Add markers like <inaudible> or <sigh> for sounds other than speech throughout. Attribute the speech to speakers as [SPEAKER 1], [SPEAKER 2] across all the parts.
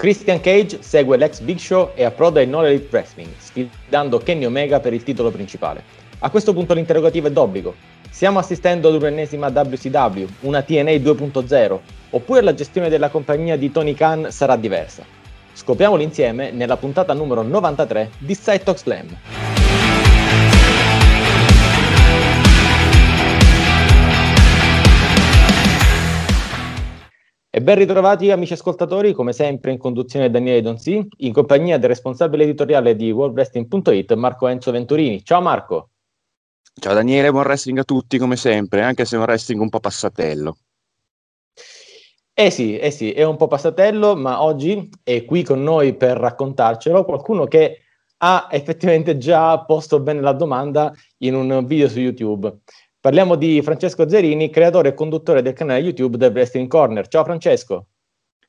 [SPEAKER 1] Christian Cage segue l'ex Big Show e approda in All Elite Wrestling, sfidando Kenny Omega per il titolo principale. A questo punto l'interrogativo è d'obbligo. Stiamo assistendo ad un'ennesima WCW, una TNA 2.0, oppure la gestione della compagnia di Tony Khan sarà diversa? Scopriamolo insieme nella puntata numero 93 di Side Talk Slam. E ben ritrovati amici ascoltatori, come sempre in conduzione Daniele Donzi, in compagnia del responsabile editoriale di WorldWrestling.it, Marco Enzo Venturini. Ciao Marco!
[SPEAKER 2] Ciao Daniele, buon wrestling a tutti come sempre, anche se è un wrestling un po' passatello.
[SPEAKER 1] Eh sì, eh sì, è un po' passatello, ma oggi è qui con noi per raccontarcelo qualcuno che ha effettivamente già posto bene la domanda in un video su YouTube. Parliamo di Francesco Zerini, creatore e conduttore del canale YouTube The Wrestling Corner. Ciao Francesco.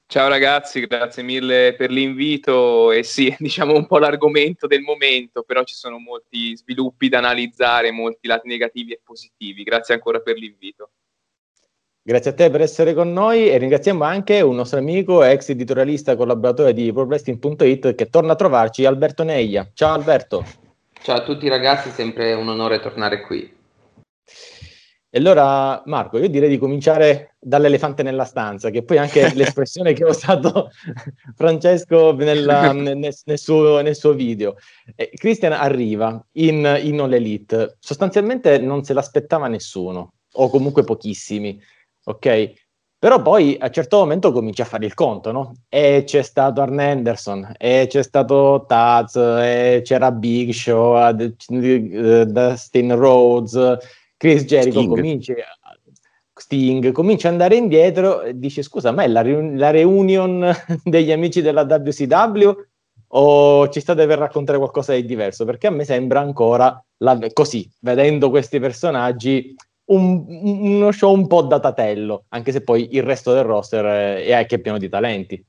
[SPEAKER 3] Ciao ragazzi, grazie mille per l'invito e sì, <laughs> diciamo un po' l'argomento del momento, però ci sono molti sviluppi da analizzare, molti lati negativi e positivi. Grazie ancora per l'invito.
[SPEAKER 1] Grazie a te per essere con noi e ringraziamo anche un nostro amico, ex editorialista, collaboratore di ProWrestling.it che torna a trovarci, Alberto Neia. Ciao Alberto.
[SPEAKER 4] Ciao a tutti ragazzi, sempre un onore tornare qui.
[SPEAKER 1] E allora, Marco, io direi di cominciare dall'elefante nella stanza, che poi anche <laughs> l'espressione che ha usato <laughs> Francesco nella, <laughs> nel, nel, suo, nel, suo, video. Eh, Christian arriva in, in All Elite, sostanzialmente non se l'aspettava nessuno, o comunque pochissimi, ok? Però poi a un certo momento comincia a fare il conto, no? E c'è stato Arn Anderson, e c'è stato Taz, e c'era Big Show, Dustin Rhodes Chris Jericho Sting. comincia Sting comincia ad andare indietro e dice scusa ma è la, riun- la reunion <laughs> degli amici della WCW o ci state per raccontare qualcosa di diverso perché a me sembra ancora la- così vedendo questi personaggi un, uno show un po' datatello anche se poi il resto del roster è anche pieno di talenti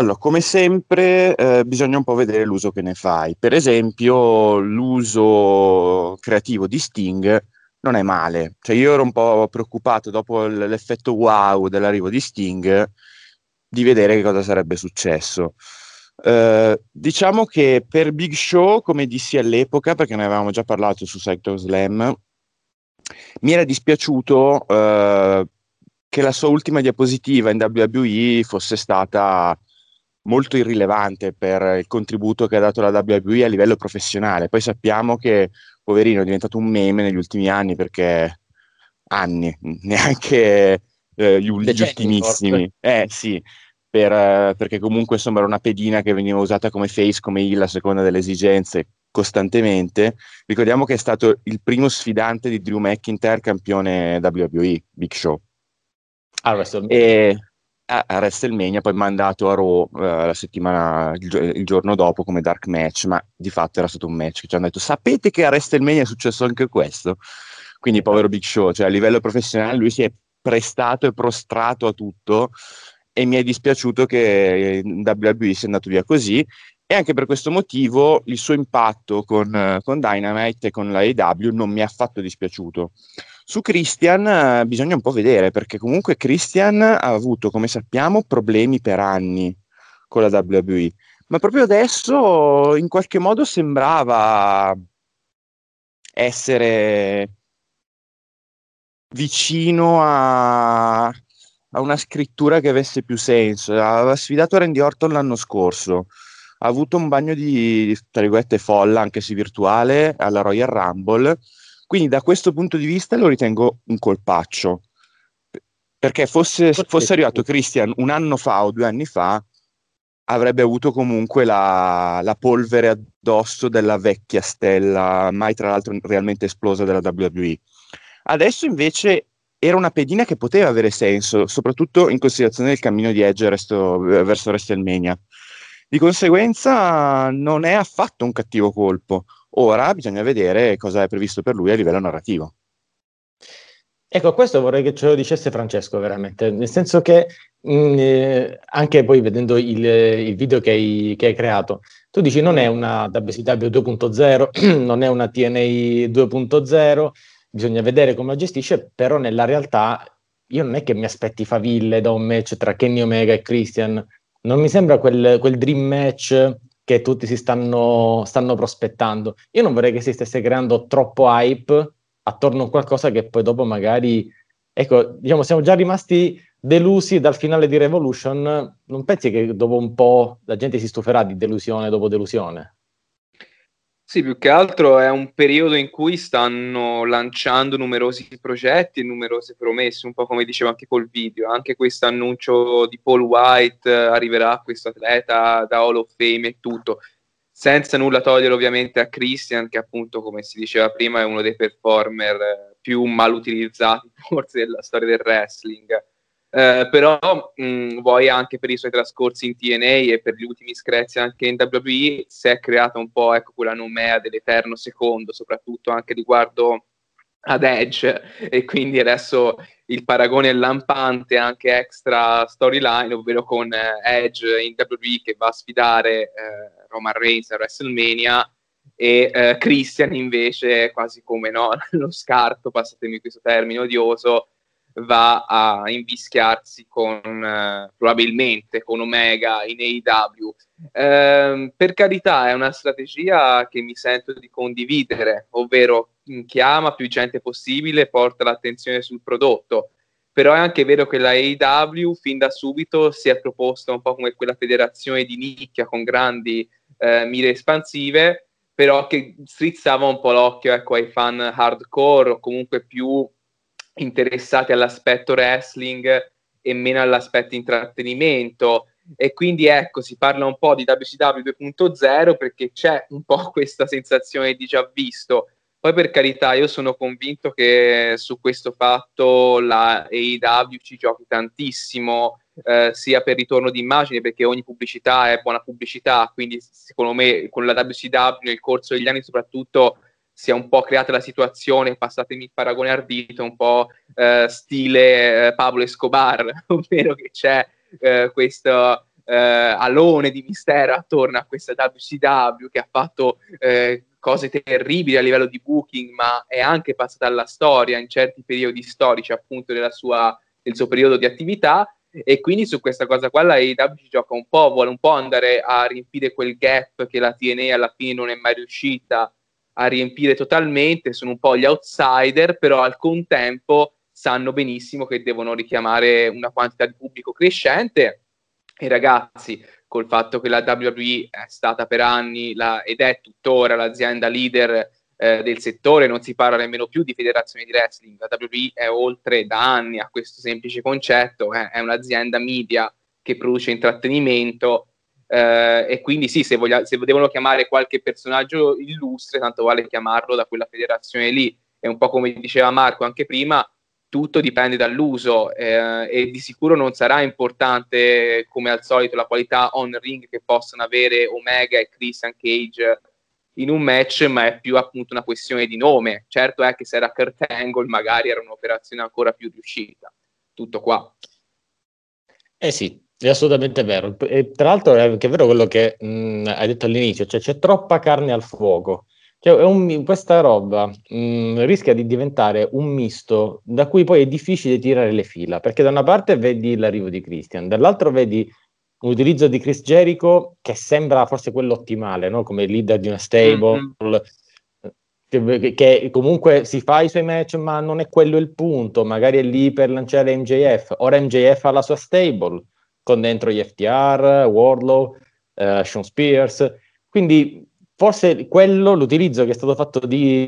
[SPEAKER 2] allora, come sempre, eh, bisogna un po' vedere l'uso che ne fai. Per esempio, l'uso creativo di Sting non è male. Cioè, io ero un po' preoccupato dopo l'effetto wow dell'arrivo di Sting di vedere che cosa sarebbe successo. Eh, diciamo che per Big Show, come dissi all'epoca, perché ne avevamo già parlato su Sector Slam, mi era dispiaciuto eh, che la sua ultima diapositiva in WWE fosse stata molto irrilevante per il contributo che ha dato la WWE a livello professionale. Poi sappiamo che poverino è diventato un meme negli ultimi anni perché anni, <laughs> neanche eh, gli, ultimissimi. Eh sì, per, eh, perché comunque insomma era una pedina che veniva usata come face, come heel a seconda delle esigenze costantemente. Ricordiamo che è stato il primo sfidante di Drew McIntyre, campione WWE, Big Show. Ah, e, a, a WrestleMania, poi mandato a Raw uh, la settimana, il, il, giorno dopo come dark match, ma di fatto era stato un match che ci hanno detto sapete che a WrestleMania è successo anche questo? Quindi povero Big Show, cioè a livello professionale lui si è prestato e prostrato a tutto e mi è dispiaciuto che in WWE sia andato via così e anche per questo motivo il suo impatto con, con Dynamite e con la AW non mi ha affatto dispiaciuto. Su Christian eh, bisogna un po' vedere perché comunque Christian ha avuto, come sappiamo, problemi per anni con la WWE, ma proprio adesso in qualche modo sembrava essere vicino a, a una scrittura che avesse più senso. Aveva sfidato Randy Orton l'anno scorso, ha avuto un bagno di, tra virgolette, folla, anche se virtuale, alla Royal Rumble quindi da questo punto di vista lo ritengo un colpaccio. Perché fosse, fosse arrivato Christian un anno fa o due anni fa, avrebbe avuto comunque la, la, polvere addosso della vecchia stella, mai tra l'altro realmente esplosa della WWE. Adesso invece era una pedina che poteva avere senso, soprattutto in considerazione del cammino di Edge resto, verso WrestleMania. Di conseguenza non è affatto un cattivo colpo. Ora bisogna vedere cosa è previsto per lui a livello narrativo.
[SPEAKER 1] Ecco, questo vorrei che ce lo dicesse Francesco veramente, nel senso che mh, mm, eh, anche poi vedendo il, il video che hai, che hai, creato, tu dici non è una WCW 2.0, <clears throat> non è una TNA 2.0, bisogna vedere come la gestisce, però nella realtà io non è che mi aspetti faville da un match tra Kenny Omega e Christian non mi sembra quel, quel dream match che tutti si stanno, stanno, prospettando. Io non vorrei che si stesse creando troppo hype attorno a qualcosa che poi dopo magari, ecco, diciamo, siamo già rimasti delusi dal finale di Revolution. Non pensi che dopo un po' la gente si stuferà di delusione dopo delusione?
[SPEAKER 3] Sì, più che altro è un periodo in cui stanno lanciando numerosi progetti e numerose promesse, un po' come dicevo anche col video. Anche questo annuncio di Paul White eh, arriverà questo atleta da Hall of Fame e tutto, senza nulla togliere ovviamente a Christian, che appunto, come si diceva prima, è uno dei performer eh, più mal utilizzati <laughs> forse della storia del wrestling. Eh, però mh, vuoi anche per i suoi trascorsi in TNA e per gli ultimi screzi anche in WWE si è creata un po' ecco, quella nomea dell'eterno secondo, soprattutto anche riguardo ad Edge. E quindi adesso il paragone lampante anche extra storyline, ovvero con eh, Edge in WWE che va a sfidare eh, Roman Reigns a WrestleMania e eh, Christian invece quasi come no, <laughs> lo scarto, passatemi questo termine odioso, va a invischiarsi con eh, probabilmente con Omega in AEW. Eh, per carità, è una strategia che mi sento di condividere, ovvero chiama più gente possibile, porta l'attenzione sul prodotto. Però è anche vero che la AEW fin da subito si è proposta un po' come quella federazione di nicchia con grandi eh, mire espansive, però che strizzava un po' l'occhio ecco, ai fan hardcore o comunque più interessati all'aspetto wrestling e meno all'aspetto intrattenimento. E quindi ecco, si parla un po' di WCW 2.0 perché c'è un po' <laughs> questa sensazione di già visto. Poi per carità, io sono convinto che su questo fatto la AEW ci giochi tantissimo, eh, sia per ritorno di immagine, perché ogni pubblicità è buona pubblicità, quindi secondo me con la WCW nel corso degli anni soprattutto si è un po' creata la situazione, passatemi il paragone ardito, un po' eh, stile eh, Pablo Escobar, <laughs> ovvero che c'è eh, questo eh, alone di mistero attorno a questa WCW che ha fatto eh, cose terribili a livello di booking, ma è anche passata alla storia in certi periodi storici appunto sua, del suo periodo di attività. E quindi su questa cosa qua la AEW ci gioca un po', vuole un po' andare a riempire quel gap che la TNA alla fine non è mai riuscita a riempire totalmente, sono un po' gli outsider, però al contempo sanno benissimo che devono richiamare una quantità di pubblico crescente. E ragazzi, col fatto che la WWE è stata per anni la, ed è tuttora l'azienda leader eh, del settore, non si parla nemmeno più di federazione di wrestling, la WWE è oltre da anni a questo semplice concetto, eh, è un'azienda media che produce intrattenimento eh, e quindi sì, se, voglia, se, devono chiamare qualche personaggio illustre, tanto vale chiamarlo da quella federazione lì. È un po' come diceva Marco anche prima, tutto dipende dall'uso eh, e di sicuro non sarà importante come al solito la qualità on ring che possono avere Omega e Christian Cage in un match, ma è più appunto una questione di nome. Certo è che se era Kurt Angle magari era un'operazione ancora più riuscita. Tutto qua.
[SPEAKER 1] Eh sì, è assolutamente vero. E tra l'altro è anche vero quello che mh, hai detto all'inizio, cioè c'è troppa carne al fuoco. Cioè, un, questa roba mh, rischia di diventare un misto da cui poi è difficile tirare le fila, perché da una parte vedi l'arrivo di Christian, dall'altro vedi un utilizzo di Chris Jericho che sembra forse quello ottimale, no? come leader di una stable, mm-hmm. che, che, comunque si fa i suoi match, ma non è quello il punto, magari è lì per lanciare MJF, ora MJF ha la sua stable con dentro gli FTR, Wardlow, uh, Sean Spears. Quindi forse quello, l'utilizzo che è stato fatto di,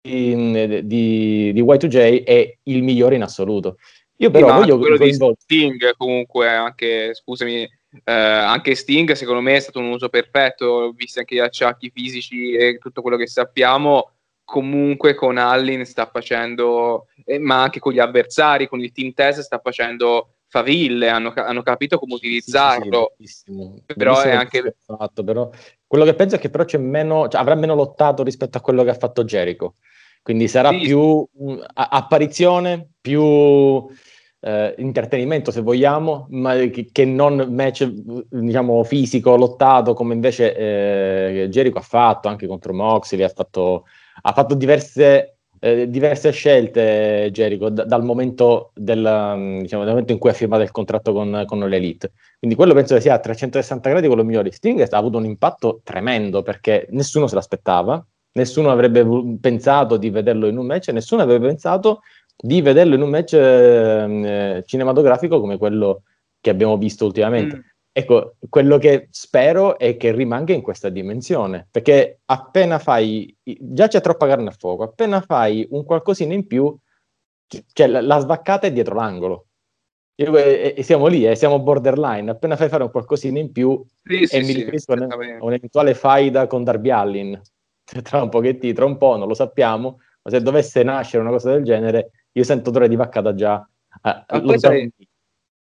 [SPEAKER 1] di, di, di Y2J è il migliore in assoluto.
[SPEAKER 3] Io però sì, voglio quello coinvol- di Sting comunque anche, scusami, eh, anche Sting secondo me è stato un uso perfetto, visti anche gli acciacchi fisici e tutto quello che sappiamo, comunque con Allin sta facendo, eh, ma anche con gli avversari, con il team test sta facendo faville, hanno, hanno capito come utilizzarlo. Sì, sì. Però è anche...
[SPEAKER 1] Fatto, però. Quello che penso è che però c'è meno, cioè, avrà meno lottato rispetto a quello che ha fatto Jericho. Quindi sarà sì. più um, apparizione, più eh, intrattenimento se vogliamo, ma che, che, non match diciamo fisico, lottato come invece eh, Jericho ha fatto anche contro Moxley, ha fatto, ha fatto diverse eh, diverse scelte, Jericho, d- dal, momento del, mm, diciamo, dal momento in cui ha firmato il contratto con, con l'Elite. Quindi quello penso che sia a 360 gradi quello migliore. Sting ha avuto un impatto tremendo perché nessuno se l'aspettava, nessuno avrebbe pensato di vederlo in un match, nessuno avrebbe pensato di vederlo in un match eh, cinematografico come quello che abbiamo visto ultimamente. Mm. Ecco, quello che spero è che rimanga in questa dimensione, perché appena fai, già c'è troppa carne a fuoco, appena fai un qualcosina in più, cioè la, la svaccata è dietro l'angolo. Io, e, e siamo lì, eh, siamo borderline, appena fai fare un qualcosina in più
[SPEAKER 3] sì,
[SPEAKER 1] e
[SPEAKER 3] sì,
[SPEAKER 1] mi
[SPEAKER 3] sì,
[SPEAKER 1] riferisco a un'eventuale faida con Darby Allin, <laughs> tra un pochettino, tra un po', non lo sappiamo, ma se dovesse nascere una cosa del genere, io sento odore di vaccata già.
[SPEAKER 3] Eh,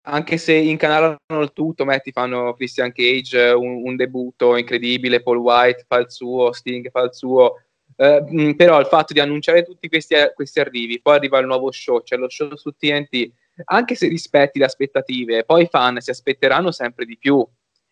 [SPEAKER 3] anche se incanalano il tutto, metti, fanno Christian Cage un, un, debutto incredibile, Paul White fa il suo, Sting fa il suo, eh, però il fatto di annunciare tutti questi, questi arrivi, poi arriva il nuovo show, cioè lo show su TNT, anche se rispetti le aspettative, poi i fan si aspetteranno sempre di più.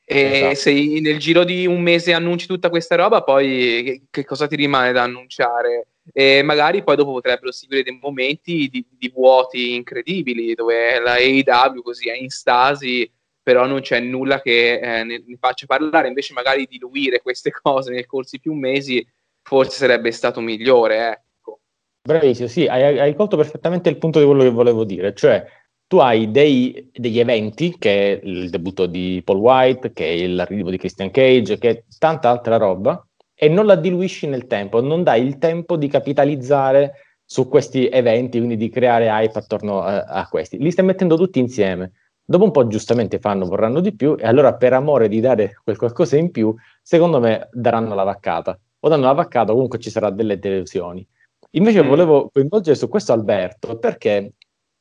[SPEAKER 3] E esatto. se nel giro di un mese annunci tutta questa roba, poi che, che cosa ti rimane da annunciare? E magari poi dopo potrebbero seguire dei momenti di, di vuoti incredibili dove la AEW così è in stasi però non c'è nulla che eh, ne, ne, faccia parlare invece magari diluire queste <laughs> cose nel corso di più mesi forse sarebbe stato migliore ecco.
[SPEAKER 1] bravissimo sì hai, hai colto perfettamente il punto di quello che volevo dire cioè tu hai dei, degli eventi, che è il debutto di Paul White, che è l'arrivo di Christian Cage, che è tanta altra roba, e non la diluisci nel tempo, non dai il tempo di capitalizzare su questi eventi, quindi di creare hype attorno a, a questi. Li stai mettendo tutti insieme. Dopo un po' giustamente fanno, vorranno di più, e allora per amore di dare quel qualcosa in più, secondo me daranno la vaccata. O danno la vaccata, comunque ci sarà delle delusioni. Invece mm. volevo coinvolgere su questo Alberto, perché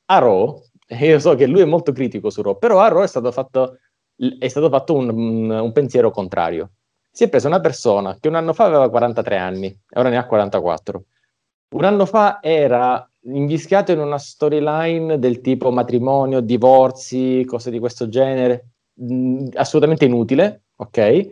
[SPEAKER 1] a Raw, <laughs> io so che lui è molto critico su Raw, però a Raw è stato fatto, è stato fatto un, un pensiero contrario si è presa una persona che un anno fa aveva 43 anni e ora ne ha 44. Un anno fa era invischiato in una storyline del tipo matrimonio, divorzi, cose di questo genere, mh, mm, assolutamente inutile, ok?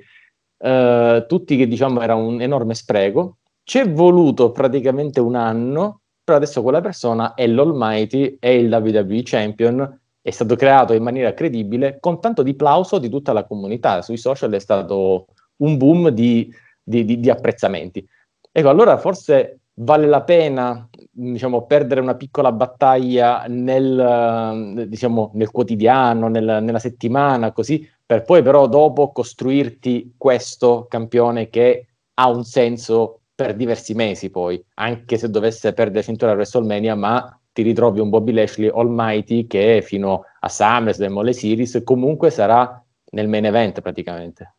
[SPEAKER 1] Uh, tutti che diciamo era un enorme spreco. Ci è voluto praticamente un anno, però adesso quella persona è l'Almighty, è il WWE Champion, è stato creato in maniera credibile con tanto di plauso di tutta la comunità. Sui social è stato un boom di, di, di, di apprezzamenti. Ecco, allora forse vale la pena diciamo, perdere una piccola battaglia nel, diciamo, nel quotidiano, nel, nella settimana, così, per poi però dopo costruirti questo campione che ha un senso per diversi mesi poi, anche se dovesse perdere cintura a WrestleMania, ma ti ritrovi un Bobby Lashley Almighty che fino a SummerSlam o le Series comunque sarà nel main event praticamente.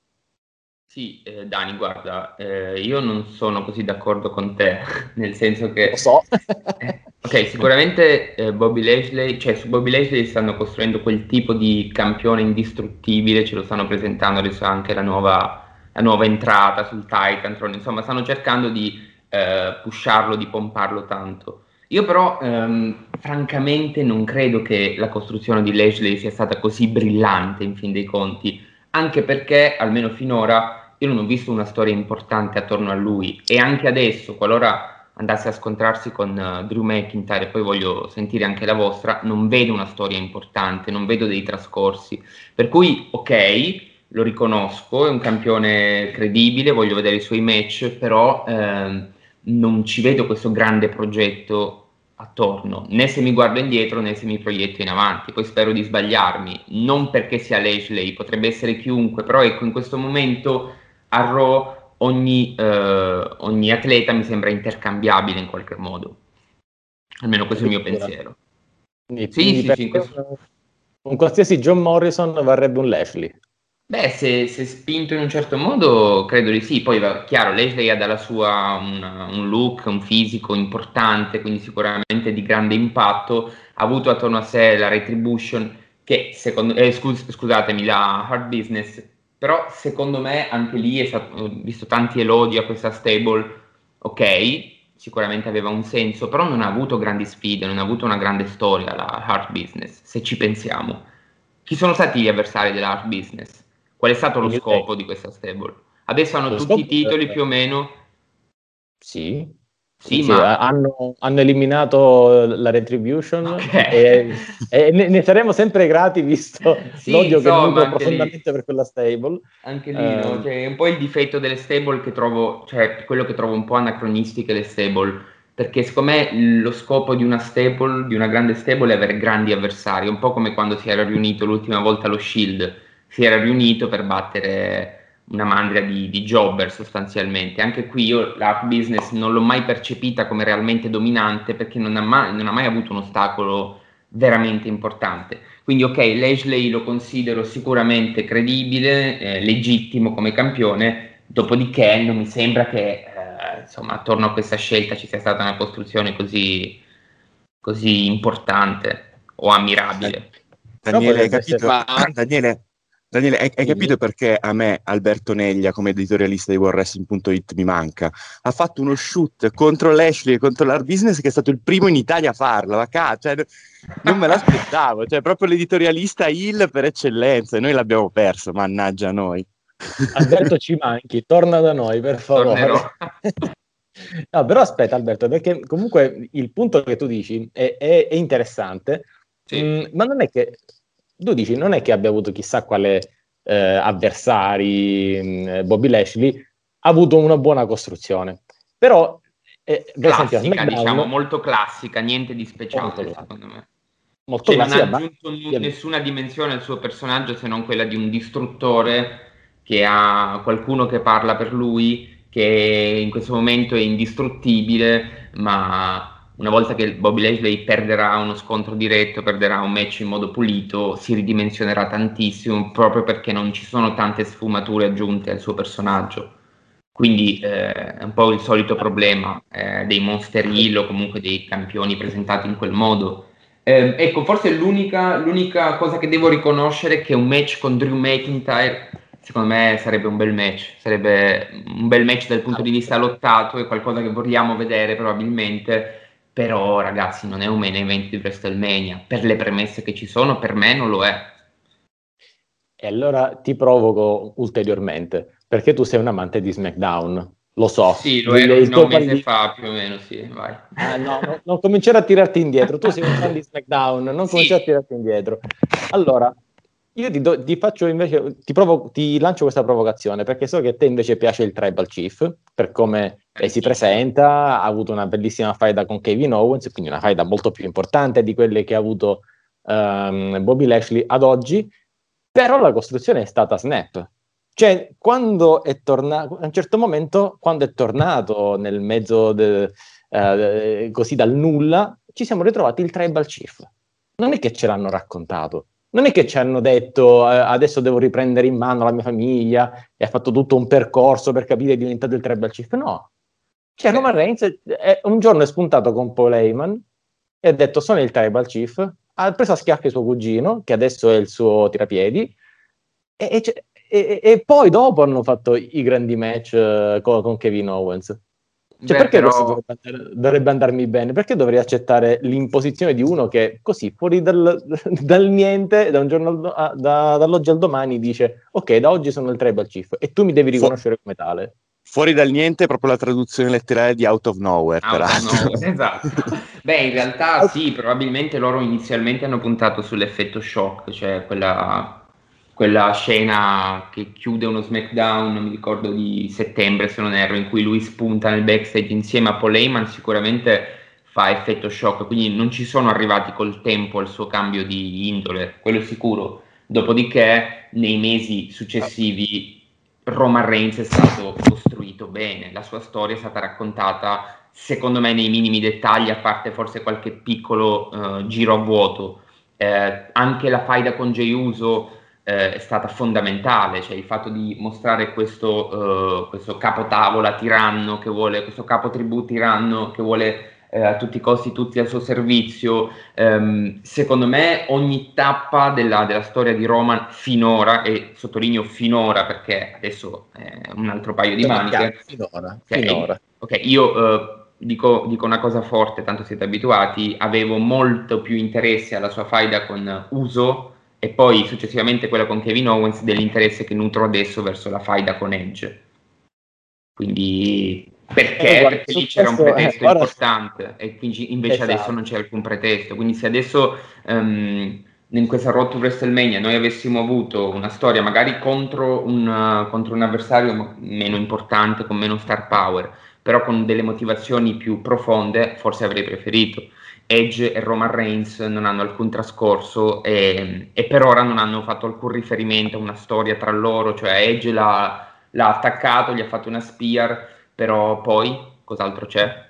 [SPEAKER 5] Sì, eh, Dani, guarda, eh, io non sono così d'accordo con te, <laughs> nel senso che...
[SPEAKER 1] Lo so. <laughs>
[SPEAKER 5] eh, ok, sicuramente eh, Bobby Lashley, cioè su Bobby Lashley stanno costruendo quel tipo di campione indistruttibile, ce lo stanno presentando adesso anche la nuova, la nuova entrata sul Titantron, insomma stanno cercando di eh, pusharlo, di pomparlo tanto. Io però ehm, francamente non credo che la costruzione di Lashley sia stata così brillante in fin dei conti, anche perché, almeno finora, io non ho visto una storia importante attorno a lui e anche adesso, qualora andasse a scontrarsi con uh, Drew McIntyre, e poi voglio sentire anche la vostra, non vedo una storia importante, non vedo dei trascorsi. Per cui, ok, lo riconosco, è un campione credibile, voglio vedere i suoi match, però eh, non ci vedo questo grande progetto attorno, né se mi guardo indietro né se mi proietto in avanti. Poi spero di sbagliarmi, non perché sia Lashley, potrebbe essere chiunque, però ecco, in questo momento a Raw ogni, eh, ogni atleta mi sembra intercambiabile in qualche modo. Almeno questo è il mio pensiero.
[SPEAKER 1] sì, sì, sì, questo... Un qualsiasi John Morrison varrebbe un Lashley.
[SPEAKER 5] Beh, se, se, spinto in un certo modo, credo di sì. Poi, chiaro, Lashley ha dalla sua un, un, look, un fisico importante, quindi sicuramente di grande impatto. Ha avuto attorno a sé la Retribution, che secondo eh, scus- scusatemi, la Hard Business, però secondo me anche lì è stato, ho visto tanti elodi a questa stable, ok, sicuramente aveva un senso, però non ha avuto grandi sfide, non ha avuto una grande storia la hard business, se ci pensiamo. Chi sono stati gli avversari della hard business? Qual è stato lo scopo di questa stable? Adesso hanno lo tutti i titoli più o meno.
[SPEAKER 1] Sì. Sì, ma... hanno, hanno, eliminato la Retribution okay. e, e ne, ne, saremo sempre grati visto <laughs> sì, l'odio insomma, che nutro profondamente lì, per quella stable.
[SPEAKER 5] Anche lì, uh, no? cioè, è un po' il difetto delle stable che trovo, cioè quello che trovo un po' anacronistiche le stable, perché secondo me lo scopo di una stable, di una grande stable è avere grandi avversari, un po' come quando si era riunito l'ultima volta lo Shield, si era riunito per battere una mandria di, di, jobber sostanzialmente. Anche qui io l'art business non l'ho mai percepita come realmente dominante perché non ha mai, non ha mai avuto un ostacolo veramente importante. Quindi ok, Lashley lo considero sicuramente credibile, eh, legittimo come campione, dopodiché non mi sembra che eh, insomma attorno a questa scelta ci sia stata una costruzione così, così importante o ammirabile.
[SPEAKER 2] Daniele, hai capito? Ma... Daniele, Daniele, hai, hai, capito perché a me Alberto Neglia, come editorialista di WarWrestling.it, mi manca? Ha fatto uno shoot contro Lashley e contro l'art business che è stato il primo in Italia a farlo. Ma cioè, non me l'aspettavo, cioè proprio l'editorialista Hill per eccellenza e noi l'abbiamo perso, mannaggia noi.
[SPEAKER 1] Alberto ci manchi, torna da noi per favore. <laughs> no, però aspetta Alberto, perché comunque il punto che tu dici è, è, è interessante, sì. mm, ma non è che tu dici non è che abbia avuto chissà quale eh, avversari, Bobby Lashley, ha avuto una buona costruzione. Però,
[SPEAKER 5] eh, classica, SmackDown, diciamo, molto classica, niente di speciale secondo me. Molto cioè, classica, non ha aggiunto ma... nessuna dimensione al suo personaggio se non quella di un distruttore che ha qualcuno che parla per lui, che in questo momento è indistruttibile, ma una volta che Bobby Lashley perderà uno scontro diretto, perderà un match in modo pulito, si ridimensionerà tantissimo proprio perché non ci sono tante sfumature aggiunte al suo personaggio. Quindi eh, è un po' il solito problema eh, dei monster hill o comunque dei campioni presentati in quel modo. Eh, ecco, forse l'unica, l'unica cosa che devo riconoscere è che un match con Drew McIntyre secondo me sarebbe un bel match, sarebbe un bel match dal punto di vista lottato, è qualcosa che vogliamo vedere probabilmente, però ragazzi non è un main event di WrestleMania, per le premesse che ci sono, per me non lo è.
[SPEAKER 1] E allora ti provoco ulteriormente, perché tu sei un amante di SmackDown, lo so.
[SPEAKER 5] Sì, lo ero un mese palli... fa più o meno, sì, vai.
[SPEAKER 1] Ah, no, no, non cominciare a tirarti indietro, tu sei un fan di <laughs> SmackDown, non sì. cominciare a tirarti indietro. Allora, io ti, do, ti, faccio invece, ti, provo, ti, lancio questa provocazione perché so che a te invece piace il Tribal Chief per come eh, si presenta, ha avuto una bellissima faida con Kevin Owens, quindi una faida molto più importante di quelle che ha avuto um, Bobby Lashley ad oggi, però la costruzione è stata snap. Cioè, quando è tornato, a un certo momento, quando è tornato nel mezzo de, uh, così dal nulla, ci siamo ritrovati il Tribal Chief. Non è che ce l'hanno raccontato, non è che ci hanno detto eh, adesso devo riprendere in mano la mia famiglia e ha fatto tutto un percorso per capire è diventato il tribal chief. No, cioè Roman Reigns è, un giorno è spuntato con Paul Heyman e ha detto sono il tribal chief, ha preso a schiaffi suo cugino che adesso è il suo tirapiedi e, e, e, e poi dopo hanno fatto i grandi match uh, con, con Kevin Owens. Cioè, Beh, perché però... dovrebbe, andare, dovrebbe, andarmi bene? Perché dovrei accettare l'imposizione di uno che così, fuori dal, <laughs> dal niente, da un giorno a, da, dall'oggi al domani, dice ok, da oggi sono il tribal chief e tu mi devi riconoscere Fu- come tale.
[SPEAKER 2] Fuori dal niente è proprio la traduzione letterale di out of nowhere.
[SPEAKER 5] Out of nowhere esatto. <laughs> Beh, in realtà sì, probabilmente loro inizialmente hanno puntato sull'effetto shock, cioè quella quella scena che chiude uno SmackDown, mi ricordo di settembre se non erro, in cui lui spunta nel backstage insieme a Paul Heyman, sicuramente fa effetto shock, quindi non ci sono arrivati col tempo al suo cambio di indole, quello è sicuro. Dopodiché, nei mesi successivi, Roman Reigns è stato costruito bene, la sua storia è stata raccontata, secondo me, nei minimi dettagli, a parte forse qualche piccolo uh, giro a vuoto. Eh, anche la faida con Jey Uso eh, è stata fondamentale, cioè il fatto di mostrare questo, uh, questo capotavola tiranno che vuole, questo capo tribù tiranno che vuole eh, a tutti i costi tutti al suo servizio. Um, secondo me ogni tappa della, della, storia di Roman finora, e sottolineo finora perché adesso è un altro paio di maniche.
[SPEAKER 1] Finora, okay, finora.
[SPEAKER 5] Ok, io uh, dico, dico, una cosa forte, tanto siete abituati, avevo molto più interesse alla sua faida con Uso e poi successivamente quella con Kevin Owens dell'interesse che nutro adesso verso la faida con Edge. Quindi Perché? Eh, Perché lì c'era un pretesto eh, importante e quindi invece esatto. adesso non c'è alcun pretesto. Quindi se adesso um, in questa Road to WrestleMania noi avessimo avuto una storia magari contro un, contro un avversario meno importante, con meno star power, però con delle motivazioni più profonde, forse avrei preferito. Edge e Roman Reigns non hanno alcun trascorso e, e, per ora non hanno fatto alcun riferimento a una storia tra loro, cioè Edge l'ha, l'ha attaccato, gli ha fatto una spear, però poi cos'altro c'è?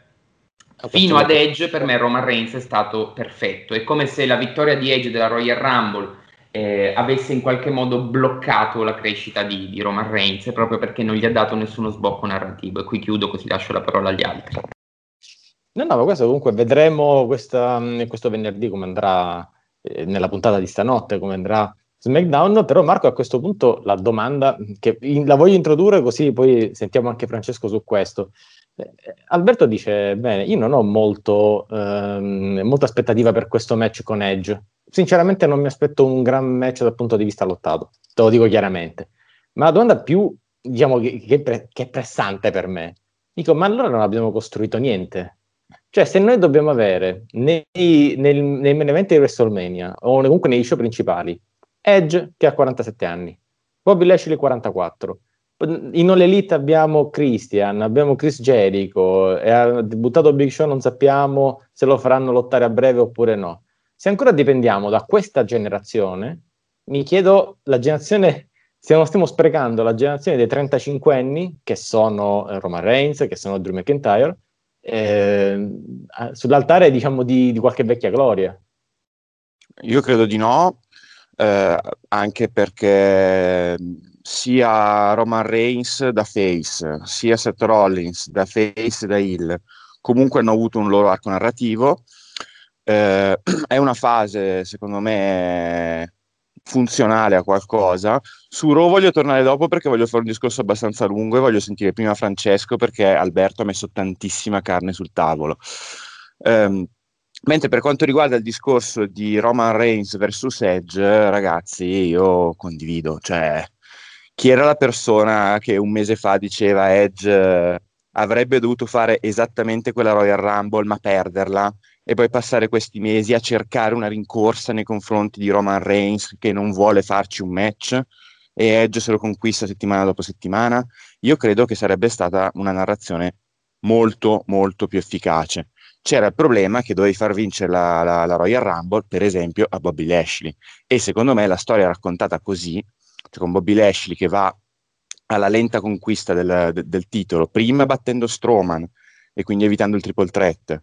[SPEAKER 5] Fino ad Edge per me Roman Reigns è stato perfetto, è come se la vittoria di Edge della Royal Rumble eh, avesse in qualche modo bloccato la crescita di, di, Roman Reigns proprio perché non gli ha dato nessuno sbocco narrativo e qui chiudo così lascio la parola agli altri.
[SPEAKER 1] No, no, ma questo comunque vedremo questa, questo venerdì come andrà eh, nella puntata di stanotte, come andrà SmackDown, però Marco a questo punto la domanda che in, la voglio introdurre così poi sentiamo anche Francesco su questo. Eh, Alberto dice, bene, io non ho molto, ehm, molta aspettativa per questo match con Edge. Sinceramente non mi aspetto un gran match dal punto di vista lottato, te lo dico chiaramente. Ma la domanda più, diciamo, che, che, che è pressante per me, dico, ma allora non abbiamo costruito niente cioè, se noi dobbiamo avere nei, nel, nei main event di WrestleMania o comunque nei show principali Edge che ha 47 anni, Bobby Lashley 44, in All Elite abbiamo Christian, abbiamo Chris Jericho, ha debuttato Big Show, non sappiamo se lo faranno lottare a breve oppure no. Se ancora dipendiamo da questa generazione, mi chiedo la generazione, se non stiamo sprecando la generazione dei 35 anni, che sono eh, Roman Reigns, che sono Drew McIntyre, eh, sull'altare diciamo di, di, qualche vecchia gloria?
[SPEAKER 2] Io credo di no, eh, anche perché sia Roman Reigns da face, sia Seth Rollins da face e da heel, comunque hanno avuto un loro arco narrativo. Eh, <clears throat> è una fase, secondo me, funzionale a qualcosa. Su Raw voglio tornare dopo perché voglio fare un discorso abbastanza lungo e voglio sentire prima Francesco perché Alberto ha messo tantissima carne sul tavolo. Um, mentre per quanto riguarda il discorso di Roman Reigns versus Edge, ragazzi, io condivido, cioè chi era la persona che un mese fa diceva Edge avrebbe dovuto fare esattamente quella Royal Rumble ma perderla e poi passare questi mesi a cercare una rincorsa nei confronti di Roman Reigns che non vuole farci un match e Edge se lo conquista settimana dopo settimana, io credo che sarebbe stata una narrazione molto molto più efficace. C'era il problema che dovevi far vincere la, la, la Royal Rumble, per esempio, a Bobby Lashley. E secondo me la storia raccontata così, cioè con Bobby Lashley che va alla lenta conquista del, del, del titolo, prima battendo Strowman e quindi evitando il triple threat,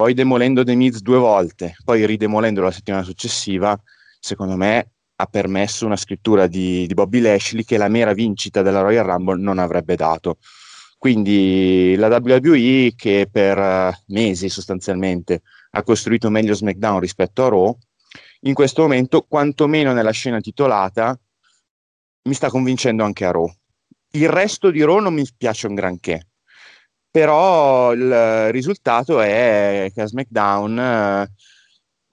[SPEAKER 2] poi demolendo The Miz due volte, poi ridemolendo la settimana successiva, secondo me ha permesso una scrittura di, di Bobby Lashley che la mera vincita della Royal Rumble non avrebbe dato. Quindi la WWE che per uh, mesi sostanzialmente ha costruito meglio SmackDown rispetto a Raw, in questo momento, quantomeno nella scena titolata, mi sta convincendo anche a Raw. Il resto di Raw non mi piace un granché però il risultato è che a SmackDown eh,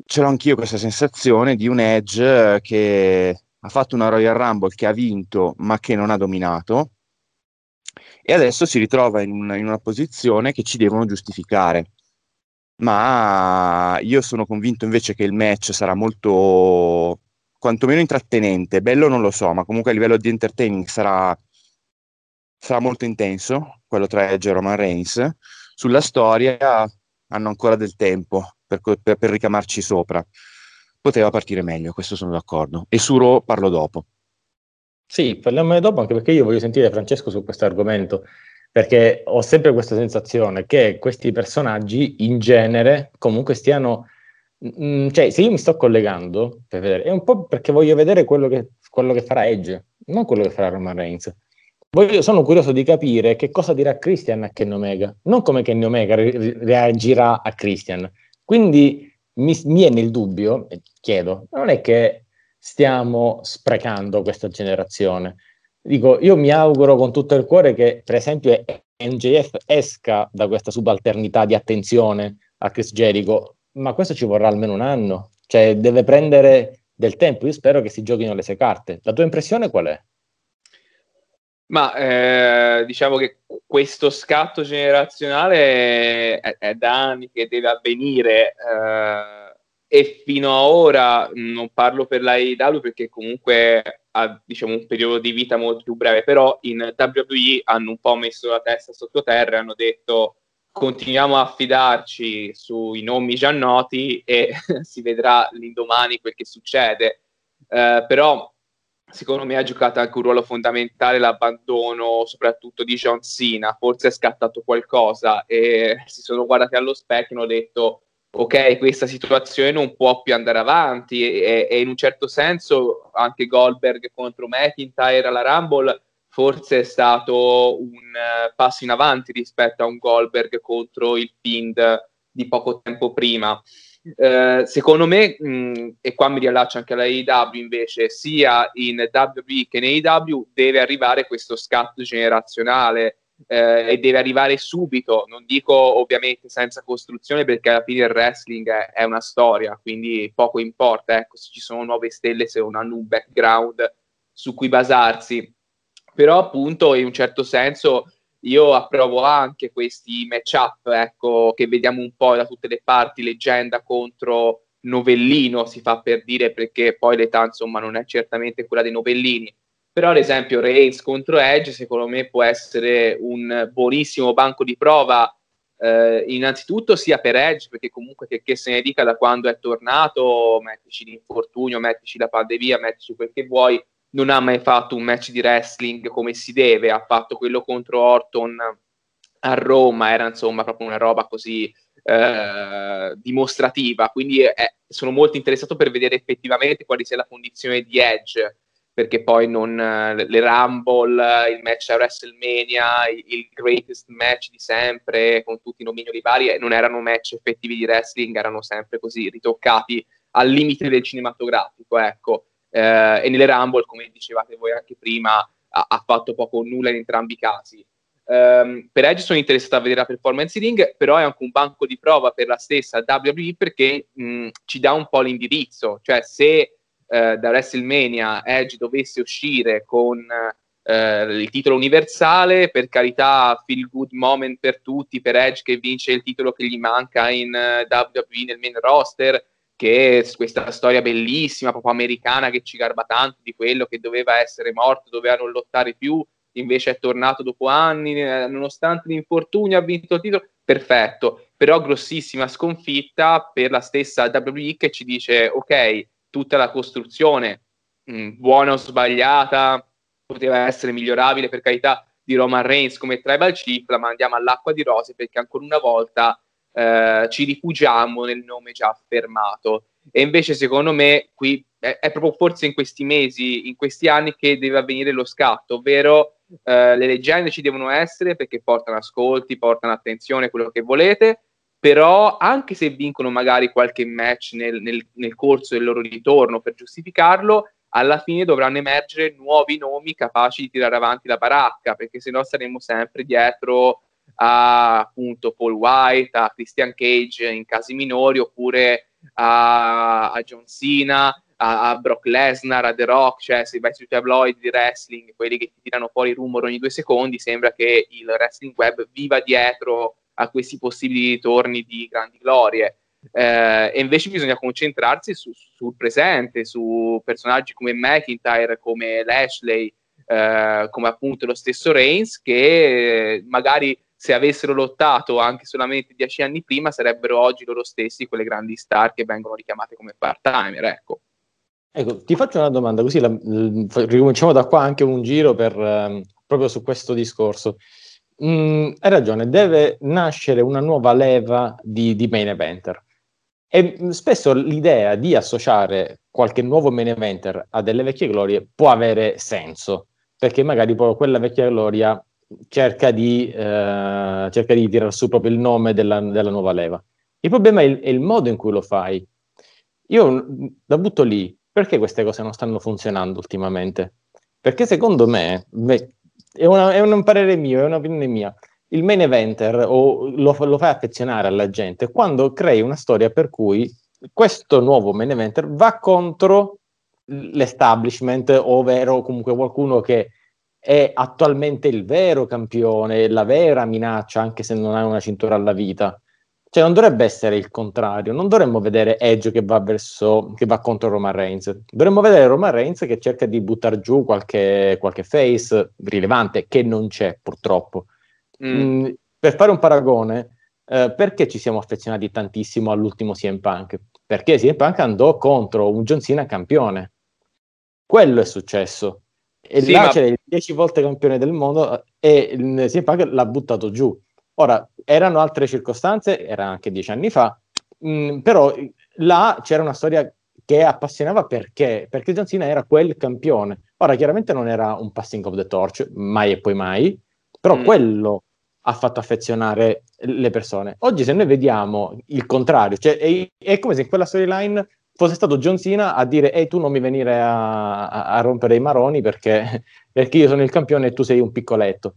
[SPEAKER 2] ce l'ho anch'io questa sensazione di un Edge che ha fatto una Royal Rumble che ha vinto ma che non ha dominato e adesso si ritrova in, un, in una posizione che ci devono giustificare. Ma io sono convinto invece che il match sarà molto quantomeno intrattenente, bello non lo so, ma comunque a livello di entertaining sarà sarà molto intenso, quello tra Edge e Roman Reigns. Sulla storia hanno ancora del tempo per, per, per ricamarci sopra. Poteva partire meglio, questo sono d'accordo. E su Raw parlo dopo.
[SPEAKER 1] Sì, parliamone dopo anche perché io voglio sentire Francesco su questo argomento, perché ho sempre questa sensazione che questi personaggi in genere comunque stiano... Mh, mm, cioè, se io mi sto collegando per vedere, è un po' perché voglio vedere quello che, quello che farà Edge, non quello che farà Roman Reigns. Voglio, sono curioso di capire che cosa dirà Christian a Kenny Omega, non come Kenny Omega re- reagirà a Christian. Quindi mi, mi è nel dubbio, chiedo, non è che stiamo sprecando questa generazione. Dico, io mi auguro con tutto il cuore che, per esempio, NJF esca da questa subalternità di attenzione a Chris Jericho, ma questo ci vorrà almeno un anno, cioè deve prendere del tempo. Io spero che si giochino le sue carte. La tua impressione qual è?
[SPEAKER 3] Ma eh, diciamo che questo scatto generazionale è, è, da anni che deve avvenire eh, e fino ad ora non parlo per la AEW perché comunque ha diciamo, un periodo di vita molto più breve, però in WWE hanno un po' messo la testa sottoterra e hanno detto continuiamo a affidarci sui nomi già noti e <laughs> si vedrà l'indomani quel che succede. Eh, però secondo me ha giocato anche un ruolo fondamentale l'abbandono soprattutto di John Cena, forse è scattato qualcosa e si sono guardati allo specchio e hanno detto ok, questa situazione non può più andare avanti e, e in un certo senso anche Goldberg contro McIntyre alla Rumble forse è stato un uh, passo in avanti rispetto a un Goldberg contro il Fiend di poco tempo prima. Uh, secondo me, mh, e qua mi riallaccio anche alla AEW invece, sia in WWE che in AEW deve arrivare questo scatto generazionale eh, e deve arrivare subito, non dico ovviamente senza costruzione perché alla fine il wrestling è, è una storia, quindi poco importa ecco, se ci sono nuove stelle, se non hanno un background su cui basarsi. Però appunto in un certo senso io approvo anche questi match-up ecco, che vediamo un po' da tutte le parti, leggenda contro novellino, si fa per dire perché poi l'età insomma non è certamente quella dei novellini, però ad esempio Reigns contro Edge secondo me può essere un buonissimo banco di prova eh, innanzitutto sia per Edge perché comunque che, che, se ne dica da quando è tornato mettici l'infortunio, mettici la pandemia, mettici quel che vuoi non ha mai fatto un match di wrestling come si deve, ha fatto quello contro Orton a Roma, era insomma proprio una roba così eh, dimostrativa, quindi eh, sono molto interessato per vedere effettivamente quale sia la condizione di Edge, perché poi non, le Rumble, il match a WrestleMania, il, greatest match di sempre, con tutti i nomignoli vari, eh, non erano match effettivi di wrestling, erano sempre così ritoccati al limite del cinematografico, ecco eh, e nelle Rumble, come dicevate voi anche prima, ha, ha fatto poco o nulla in entrambi i casi. Um, per Edge sono interessato a vedere la performance ring, però è anche un banco di prova per la stessa WWE perché mh, ci dà un po' l'indirizzo, cioè se uh, da WrestleMania Edge dovesse uscire con uh, il titolo universale, per carità, feel good moment per tutti, per Edge che vince il titolo che gli manca in uh, WWE nel main roster, che questa storia bellissima, proprio americana, che ci garba tanto di quello che doveva essere morto, doveva non lottare più, invece è tornato dopo anni, eh, nonostante l'infortunio ha vinto il titolo, perfetto, però grossissima sconfitta per la stessa WWE che ci dice, ok, tutta la costruzione, mh, mm, buona o sbagliata, poteva essere migliorabile per carità di Roman Reigns come tribal chief, la mandiamo all'acqua di rose perché ancora una volta eh, ci rifugiamo nel nome già affermato. E invece, secondo me, qui è, è, proprio forse in questi mesi, in questi anni, che deve avvenire lo scatto, ovvero eh, le leggende ci devono essere perché portano ascolti, portano attenzione, quello che volete, però anche se vincono magari qualche match nel, nel, nel corso del loro ritorno per giustificarlo, alla fine dovranno emergere nuovi nomi capaci di tirare avanti la baracca, perché se no saremo sempre dietro a appunto Paul White, a Christian Cage in casi minori, oppure a, a John Cena, a, a, Brock Lesnar, a The Rock, cioè se vai sui tabloid di wrestling, quelli che ti tirano fuori rumor ogni due secondi, sembra che il wrestling web viva dietro a questi possibili ritorni di grandi glorie. Eh, e invece bisogna concentrarsi su, sul presente, su personaggi come McIntyre, come Lashley, eh, come appunto lo stesso Reigns, che magari se avessero lottato anche solamente dieci anni prima, sarebbero oggi loro stessi quelle grandi star che vengono richiamate come part-timer. Ecco.
[SPEAKER 1] Ecco, ti faccio una domanda, così la, ricominciamo da qua anche un giro per, um, proprio su questo discorso. Mm, hai ragione, deve nascere una nuova leva di, di main eventer. E mm, spesso l'idea di associare qualche nuovo main eventer a delle vecchie glorie può avere senso, perché magari poi quella vecchia gloria cerca di, eh, cerca di tirare su proprio il nome della, della nuova leva. Il problema è il, è il, modo in cui lo fai. Io la butto lì, perché queste cose non stanno funzionando ultimamente? Perché secondo me, beh, è, una, è, un parere mio, è un'opinione mia, il main eventer o lo, lo fai affezionare alla gente quando crei una storia per cui questo nuovo main eventer va contro l'establishment, ovvero comunque qualcuno che è attualmente il vero campione, la vera minaccia, anche se non ha una cintura alla vita. Cioè, non dovrebbe essere il contrario, non dovremmo vedere Edge che va, verso, che va contro Roman Reigns, dovremmo vedere Roman Reigns che cerca di buttare giù qualche, qualche face rilevante, che non c'è purtroppo. Mm. Mm, per fare un paragone, eh, perché ci siamo affezionati tantissimo all'ultimo CM Punk? Perché CM Punk andò contro un John Cena campione. Quello è successo. E sì, là ma... c'era il 10 volte campione del mondo e CM Punk l'ha buttato giù Ora, erano altre circostanze, era anche dieci anni fa, mh, mm, però là c'era una storia che appassionava perché? Perché John Cena era quel campione. Ora, chiaramente non era un passing of the torch, mai e poi mai, però mm. quello ha fatto affezionare le persone. Oggi se noi vediamo il contrario, cioè è, è come se in quella storyline fosse stato John Cena a dire ehi tu non mi venire a, a, a rompere i maroni perché, <laughs> perché, io sono il campione e tu sei un piccoletto.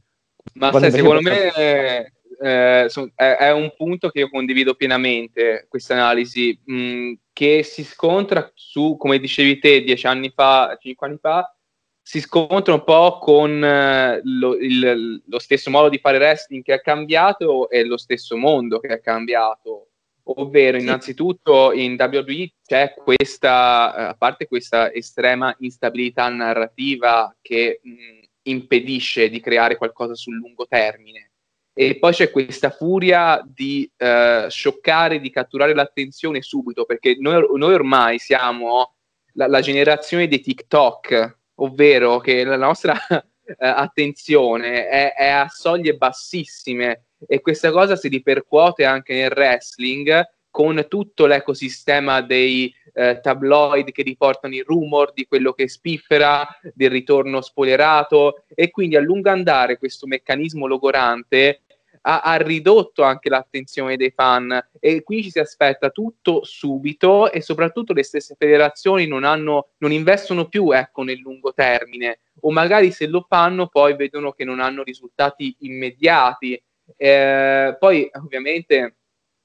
[SPEAKER 3] Ma sai, secondo me eh, so, è, è, un punto che io condivido pienamente, questa analisi, mh, che si scontra su, come dicevi te, dieci anni fa, cinque anni fa, si scontra un po' con eh, lo, il, lo, stesso modo di fare wrestling che è cambiato e lo stesso mondo che è cambiato. Ovvero, innanzitutto in WWE c'è questa, a parte questa estrema instabilità narrativa che mh, impedisce di creare qualcosa sul lungo termine. E poi c'è questa furia di eh, scioccare, di catturare l'attenzione subito, perché noi, noi ormai siamo la, la, generazione dei TikTok, ovvero che la nostra <laughs> eh, attenzione è, è, a soglie bassissime e questa cosa si ripercuote anche nel wrestling con tutto l'ecosistema dei eh, tabloid che riportano i rumor di quello che spiffera, del ritorno spoilerato. E quindi a lungo andare questo meccanismo logorante ha, ha, ridotto anche l'attenzione dei fan. E qui ci si aspetta tutto subito e soprattutto le stesse federazioni non, hanno, non investono più ecco, nel lungo termine. O magari se lo fanno poi vedono che non hanno risultati immediati. Eh, poi ovviamente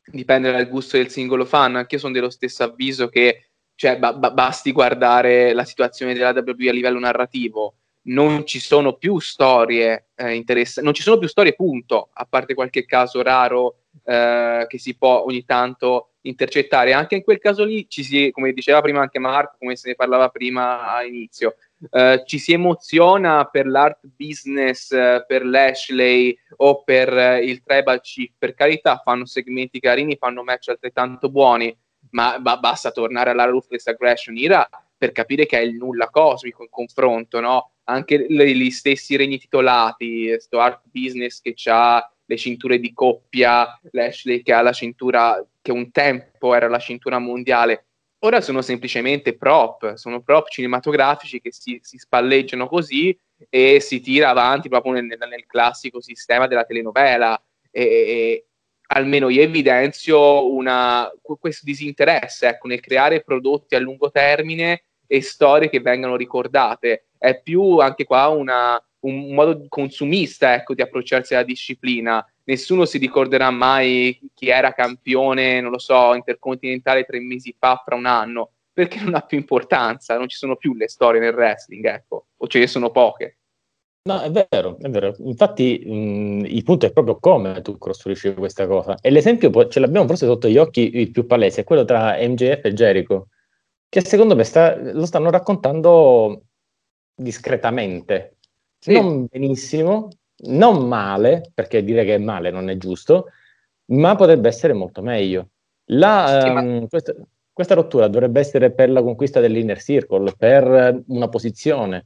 [SPEAKER 3] dipende dal gusto del singolo fan, anche io sono dello stesso avviso che cioè, ba- ba- basti guardare la situazione della WWE a livello narrativo. Non ci sono più storie eh, interessanti, non ci sono più storie, punto, a parte qualche caso raro eh, che si può ogni tanto intercettare. Anche in quel caso lì ci si, come diceva prima anche Marco, come se ne parlava prima all'inizio, eh, ci si emoziona per l'art business, eh, per l'Ashley o per eh, il Tribal Chief. Per carità, fanno segmenti carini, fanno match altrettanto buoni, ma, ma basta tornare alla Ruthless Aggression Era per capire che è il nulla cosmico in confronto, no? anche gli stessi regni titolati, sto art business che ha le cinture di coppia, Lashley che ha la cintura che un tempo era la cintura mondiale, ora sono semplicemente prop, sono prop cinematografici che si, si spalleggiano così e si tira avanti proprio nel, nel classico sistema della telenovela. E, e, almeno io evidenzio una, questo disinteresse ecco, nel creare prodotti a lungo termine e storie che vengano ricordate. È più anche qua una, un modo consumista ecco, di approcciarsi alla disciplina. Nessuno si ricorderà mai chi era campione, non lo so, intercontinentale tre mesi fa, fra un anno, perché non ha più importanza, non ci sono più le storie nel wrestling, ecco, o ce ne sono poche.
[SPEAKER 1] No, è vero, è vero. Infatti mh, il punto è proprio come tu costruisci questa cosa. E l'esempio ce l'abbiamo forse sotto gli occhi il più palese, è quello tra MJF e Jericho che secondo me sta, lo stanno raccontando discretamente, sì. non benissimo, non male, perché dire che è male non è giusto, ma potrebbe essere molto meglio. La, sì, um, ma... questa, questa, rottura dovrebbe essere per la conquista dell'inner circle, per una posizione,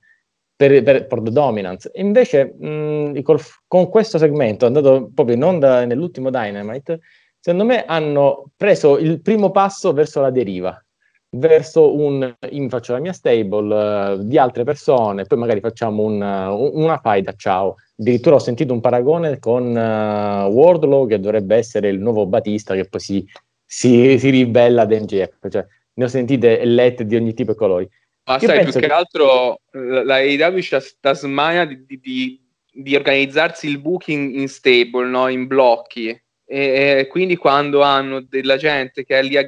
[SPEAKER 1] per, per, per the dominance. Invece, mh, col, con questo segmento, andato proprio in onda nell'ultimo Dynamite, secondo me hanno preso il primo passo verso la deriva verso un io mi faccio la mia stable uh, di altre persone, poi magari facciamo un, uh, una faida, ciao. Addirittura ho sentito un paragone con uh, Wardlow che dovrebbe essere il nuovo Batista che poi si, si, si ribella ad MGF, cioè ne ho sentite lette di ogni tipo e colori.
[SPEAKER 3] Ma sai, più che, che altro la AEW c'ha sta smania di, di, di, organizzarsi il booking in stable, no? in blocchi. E, e, quindi quando hanno della gente che è lì a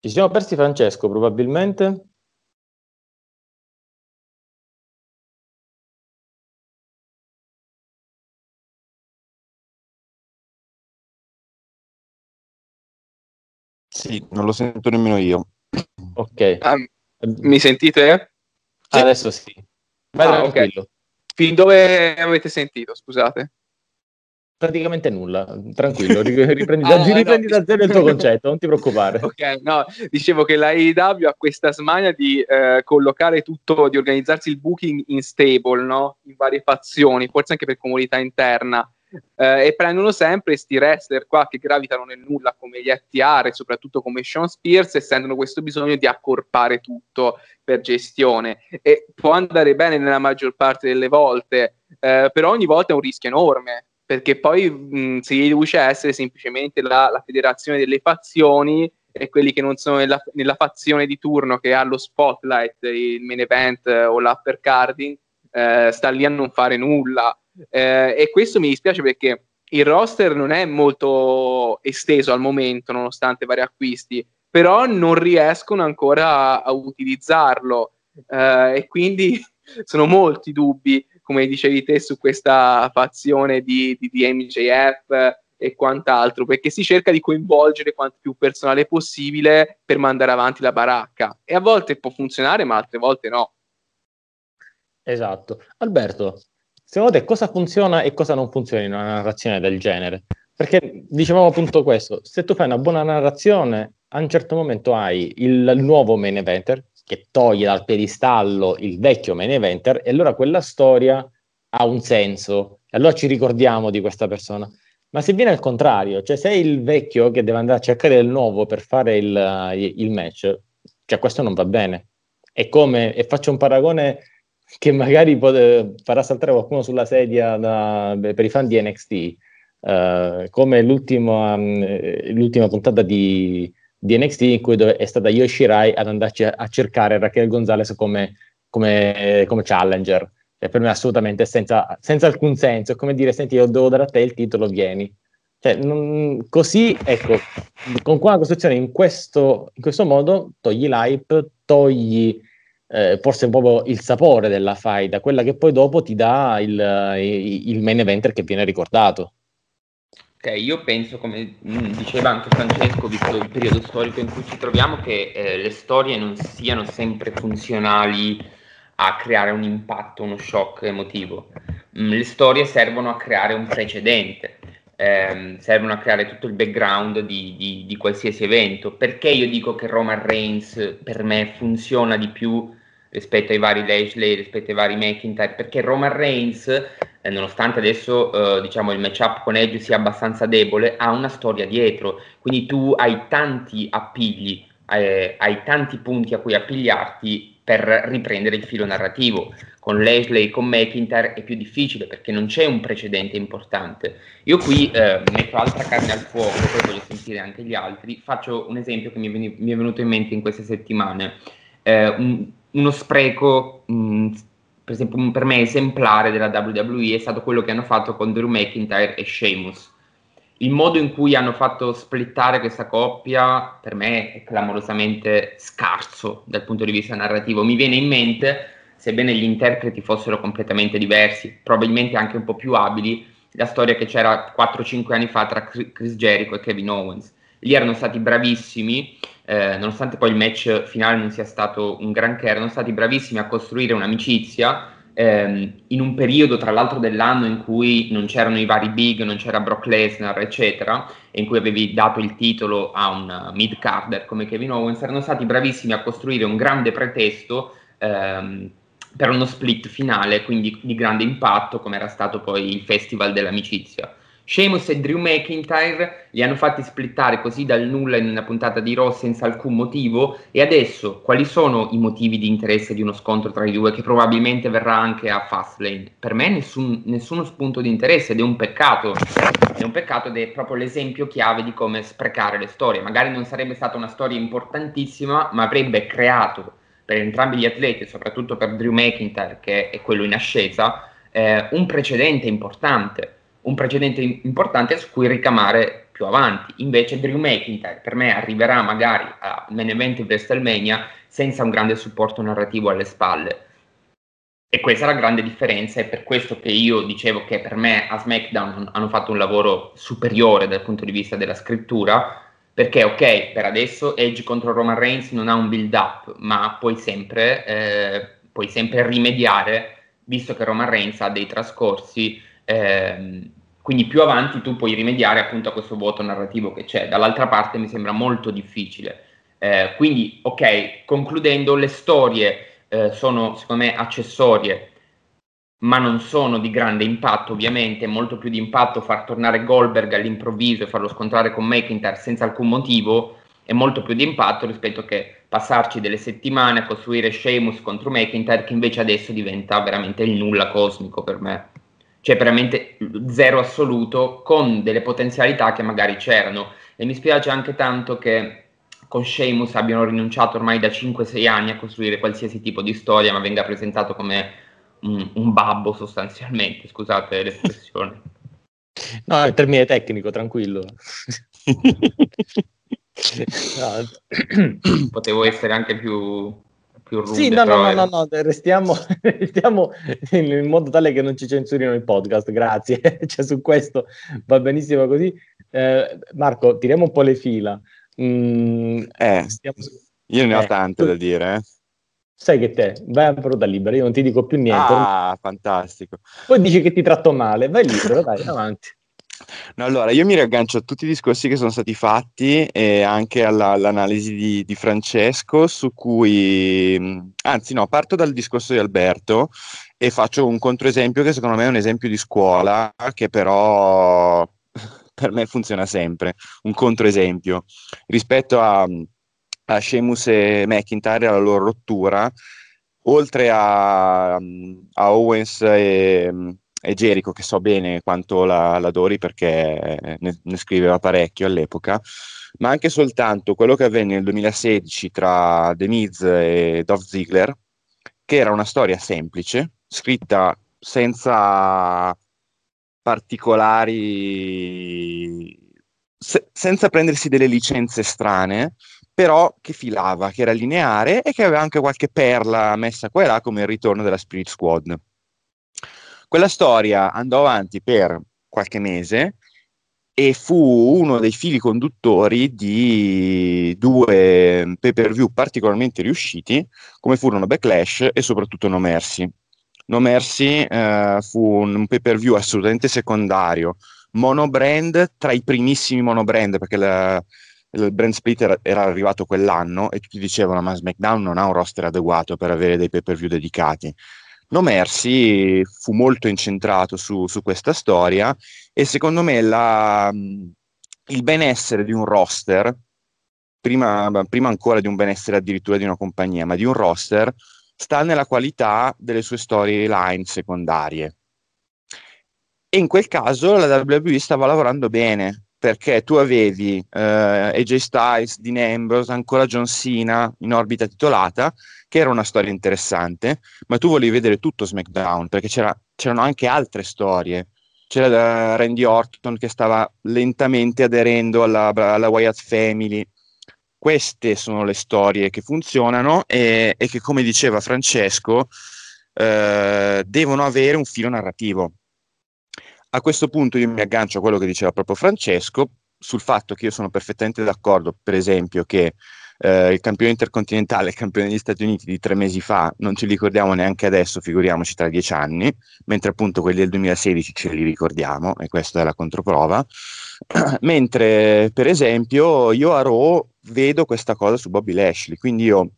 [SPEAKER 1] Ci siamo persi Francesco, probabilmente.
[SPEAKER 2] Sì, non lo sento nemmeno io.
[SPEAKER 1] Ok.
[SPEAKER 3] Ah, mi sentite?
[SPEAKER 1] Adesso sì. Vai
[SPEAKER 3] ah. Okay. Fin dove avete sentito, scusate?
[SPEAKER 1] Praticamente nulla, tranquillo, <laughs> riprendi, da, ah, riprendi no. da zero il tuo concetto, non ti preoccupare. <laughs>
[SPEAKER 3] Ok, no, dicevo che la AEW ha questa smania di eh, collocare tutto, di organizzarsi il booking in stable, no? In varie fazioni, forse anche per comunità interna. Eh, e prendono sempre questi wrestler qua che gravitano nel nulla come gli FTR e soprattutto come Sean Spears e sentono questo bisogno di accorpare tutto per gestione e può andare bene nella maggior parte delle volte eh, però ogni volta è un rischio enorme perché poi mh, si riduce a essere semplicemente la, la, federazione delle fazioni e quelli che non sono nella, nella, fazione di turno che ha lo spotlight, il main event eh, o l'uppercarding, eh, sta lì a non fare nulla. Eh, e questo mi dispiace perché il roster non è molto esteso al momento, nonostante vari acquisti, però non riescono ancora a, a utilizzarlo. Eh, e quindi <laughs> sono molti dubbi come dicevi te, su questa fazione di, di, di MJF e quant'altro, perché si cerca di coinvolgere quanto più personale possibile per mandare avanti la baracca. E a volte può funzionare, ma altre volte no.
[SPEAKER 1] Esatto. Alberto, secondo te cosa funziona e cosa non funziona in una narrazione del genere? Perché dicevamo appunto questo, se tu fai una buona narrazione, a un certo momento hai il, nuovo main eventer, che toglie dal piedistallo il vecchio main eventer e allora quella storia ha un senso e allora ci ricordiamo di questa persona. Ma se viene al contrario, cioè se è il vecchio che deve andare a cercare il nuovo per fare il, il match, cioè questo non va bene. È come, e faccio un paragone che magari pot- farà saltare qualcuno sulla sedia da, per i fan di NXT, uh, eh, come l'ultima, um, l'ultima puntata di, di NXT in cui è stata Yoshi Rai ad andarci a, cercare Raquel Gonzalez come, come, come challenger. Cioè, per me assolutamente senza, senza, alcun senso, è come dire, senti, io devo dare a te il titolo, vieni. Cioè, non, così, ecco, con qua la costruzione in questo, in questo modo togli l'hype, togli eh, forse proprio il sapore della fight, quella che poi dopo ti dà il, il main eventer che viene ricordato.
[SPEAKER 5] Ok, io penso, come mm, diceva anche Francesco, visto il periodo storico in cui ci troviamo, che eh, le storie non siano sempre funzionali a creare un impatto, uno shock emotivo. Mm, le storie servono a creare un precedente, ehm, servono a creare tutto il background di, di, di, qualsiasi evento. Perché io dico che Roman Reigns per me funziona di più rispetto ai vari Lashley, rispetto ai vari McIntyre? Perché Roman Reigns eh, nonostante adesso eh, diciamo il matchup con Edge sia abbastanza debole, ha una storia dietro, quindi tu hai tanti appigli, eh, hai tanti punti a cui appigliarti per riprendere il filo narrativo. Con Leslie e con McIntyre è più difficile perché non c'è un precedente importante. Io qui eh, metto altra carne al fuoco, poi voglio sentire anche gli altri. Faccio un esempio che mi è, venuto in mente in queste settimane. Eh, un, uno spreco mh, per esempio per me esemplare della WWE è stato quello che hanno fatto con Drew McIntyre e Sheamus. Il modo in cui hanno fatto splittare questa coppia per me è clamorosamente scarso dal punto di vista narrativo. Mi viene in mente, sebbene gli interpreti fossero completamente diversi, probabilmente anche un po' più abili, la storia che c'era 4-5 anni fa tra Chris Jericho e Kevin Owens. Lì erano stati bravissimi, eh, nonostante poi il match finale non sia stato un granché, erano stati bravissimi a costruire un'amicizia ehm, in un periodo tra l'altro dell'anno in cui non c'erano i vari big, non c'era Brock Lesnar, eccetera, e in cui avevi dato il titolo a un mid-carder come Kevin Owens, erano stati bravissimi a costruire un grande pretesto ehm, per uno split finale, quindi di grande impatto, come era stato poi il Festival dell'Amicizia. Sheamus e Drew McIntyre li hanno fatti splittare così dal nulla in una puntata di Raw senza alcun motivo e adesso quali sono i motivi di interesse di uno scontro tra i due che probabilmente verrà anche a Fastlane? Per me nessun, nessuno spunto di interesse ed è un peccato, è un peccato ed è proprio l'esempio chiave di come sprecare le storie. Magari non sarebbe stata una storia importantissima ma avrebbe creato per entrambi gli atleti, soprattutto per Drew McIntyre che è quello in ascesa, eh, un precedente importante un precedente importante su cui ricamare più avanti. Invece Drew McIntyre per me arriverà magari a main event WrestleMania senza un grande supporto narrativo alle spalle. E questa è la grande differenza, è per questo che io dicevo che per me a SmackDown hanno fatto un lavoro superiore dal punto di vista della scrittura, perché ok, per adesso Edge contro Roman Reigns non ha un build up, ma puoi sempre, eh, puoi sempre rimediare, visto che Roman Reigns ha dei trascorsi, eh, quindi più avanti tu puoi rimediare appunto a questo vuoto narrativo che c'è. Dall'altra parte mi sembra molto difficile. Eh, quindi, ok, concludendo, le storie eh, sono secondo me accessorie, ma non sono di grande impatto, ovviamente, molto più di impatto far tornare Goldberg all'improvviso e farlo scontrare con McIntyre senza alcun motivo, è molto più di impatto rispetto che passarci delle settimane a costruire Sheamus contro McIntyre, che invece adesso diventa veramente il nulla cosmico per me. Cioè veramente zero assoluto, con delle potenzialità che magari c'erano. E mi spiace anche tanto che con Sheamus abbiano rinunciato ormai da 5-6 anni a costruire qualsiasi tipo di storia, ma venga presentato come un, un babbo sostanzialmente, scusate l'espressione.
[SPEAKER 1] No, è il termine tecnico, tranquillo. <laughs>
[SPEAKER 5] Potevo essere anche più, più rude.
[SPEAKER 1] Sì, no, no, no, no, no, restiamo, <laughs> restiamo in modo tale che non ci censurino il podcast, grazie. <laughs> cioè, su questo va benissimo così. Eh, Marco, tiriamo un po' le fila.
[SPEAKER 2] Mm, eh, stiamo... io ne ho eh, tante tu... da dire. Eh.
[SPEAKER 1] Sai che te, vai a ruota libera, io non ti dico più niente.
[SPEAKER 2] Ah, fantastico.
[SPEAKER 1] Poi dici che ti tratto male, vai libero, <laughs> dai, avanti.
[SPEAKER 2] No, allora, io mi riaggancio a tutti i discorsi che sono stati fatti e anche alla, all'analisi di, di, Francesco, su cui, anzi no, parto dal discorso di Alberto e faccio un controesempio che secondo me è un esempio di scuola, che però <laughs> per me funziona sempre, un controesempio. Rispetto a, a Sheamus e McIntyre, alla loro rottura, oltre a, a Owens e, e, Jericho, che so bene quanto la, l'adori perché ne, ne, scriveva parecchio all'epoca, ma anche soltanto quello che avvenne nel 2016 tra The Miz e Dolph Ziggler, che era una storia semplice, scritta senza particolari, se, senza prendersi delle licenze strane, però che filava, che era lineare e che aveva anche qualche perla messa qua e là come il ritorno della Spirit Squad. Quella storia andò avanti per qualche mese e fu uno dei fili conduttori di due pay per view particolarmente riusciti, come furono Backlash e soprattutto No Mercy. No Mercy eh, fu un, pay per view assolutamente secondario, monobrand tra i primissimi monobrand, perché la, il brand split era, era, arrivato quell'anno e tutti dicevano ma SmackDown non ha un roster adeguato per avere dei pay per view dedicati. No Mercy fu molto incentrato su, su questa storia e secondo me la, il benessere di un roster, prima, prima ancora di un benessere addirittura di una compagnia, ma di un roster, sta nella qualità delle sue storyline secondarie. E in quel caso la WWE stava lavorando bene, perché tu avevi uh, AJ Styles, Dean Ambrose, ancora John Cena in orbita titolata, che era una storia interessante, ma tu volevi vedere tutto SmackDown, perché c'era, c'erano anche altre storie. C'era uh, Randy Orton che stava lentamente aderendo alla, alla Wyatt Family, queste sono le storie che funzionano e, e che, come diceva Francesco, eh, devono avere un filo narrativo. A questo punto io mi aggancio a quello che diceva proprio Francesco sul fatto che io sono perfettamente d'accordo, per esempio, che eh, il campione intercontinentale il campione degli Stati Uniti di tre mesi fa non ce li ricordiamo neanche adesso, figuriamoci tra dieci anni, mentre appunto quelli del 2016 ce li ricordiamo e questa è la controprova. <clears throat> mentre per esempio io a Raw vedo questa cosa su Bobby Lashley, quindi io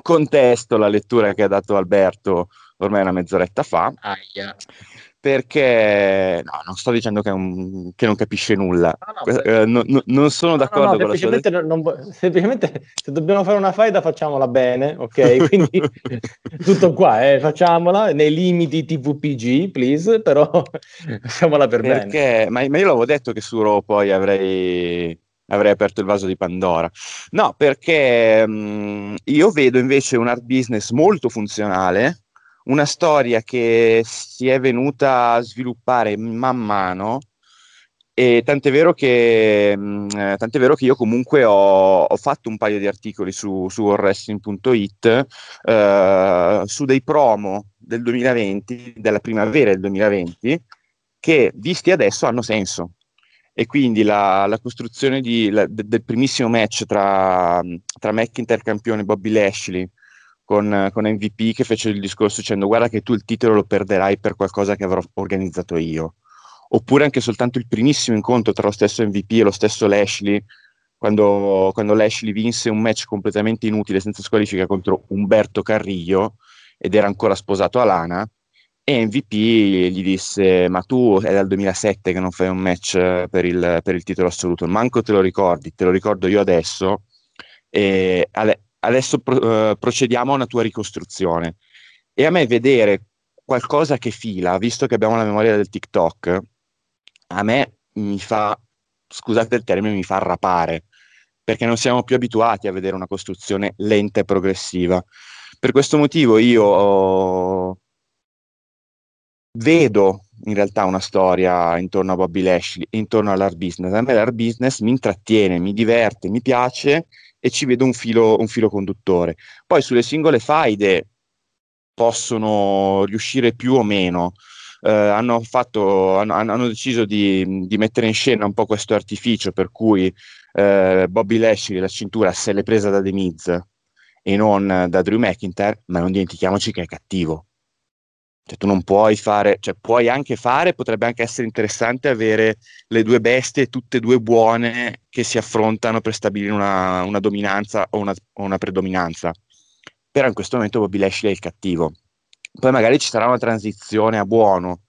[SPEAKER 2] contesto la lettura che ha dato Alberto ormai una mezz'oretta fa. Aia perché no, non sto dicendo che, un, che non capisce nulla, no, no, eh, no, non sono d'accordo con
[SPEAKER 1] semplicemente la sua... non, semplicemente se dobbiamo fare una faida facciamola bene, ok? <laughs> Quindi <laughs> tutto qua, eh, facciamola nei limiti TVPG, please, però <laughs> facciamola per
[SPEAKER 2] perché,
[SPEAKER 1] bene.
[SPEAKER 2] Ma, ma io l'avevo detto che su Raw poi avrei avrei aperto il vaso di Pandora. No, perché mh, mm, io vedo invece un art business molto funzionale una storia che si è venuta a sviluppare man mano E tant'è vero che, mh, mm, eh, tant'è vero che io comunque ho, ho, fatto un paio di articoli su, su wrestling.it eh, su dei promo del 2020, della primavera del 2020, che visti adesso hanno senso. E quindi la, la costruzione di, la, de, del primissimo match tra, tra McIntyre campione e Bobby Lashley con, con, MVP che fece il discorso dicendo guarda che tu il titolo lo perderai per qualcosa che avrò organizzato io oppure anche soltanto il primissimo incontro tra lo stesso MVP e lo stesso Lashley, quando, quando Lashley vinse un match completamente inutile, senza squalifica, contro Umberto Carrillo, ed era ancora sposato a Lana, e MVP gli disse, ma tu è dal 2007 che non fai un match per il, per il titolo assoluto, manco te lo ricordi, te lo ricordo io adesso, e adesso pro, uh, procediamo a una tua ricostruzione. E a me vedere qualcosa che fila, visto che abbiamo la memoria del TikTok, a me mi fa, scusate il termine, mi fa rapare, perché non siamo più abituati a vedere una costruzione lenta e progressiva. Per questo motivo io vedo in realtà una storia intorno a Bobby Lashley, intorno all'art business. A me l'art business mi intrattiene, mi diverte, mi piace e ci vedo un filo, un filo conduttore. Poi sulle singole faide possono riuscire più o meno eh, hanno, fatto, hanno, hanno, deciso di, di, mettere in scena un po' questo artificio per cui eh, Bobby Lashley la cintura se l'è presa da The Miz e non da Drew McIntyre, ma non dimentichiamoci che è cattivo. Cioè, tu non puoi fare, cioè puoi anche fare, potrebbe anche essere interessante avere le due bestie, tutte e due buone, che si affrontano per stabilire una, una dominanza o una, o una predominanza. Però in questo momento Bobby Lashley è il cattivo poi magari ci sarà una transizione a buono,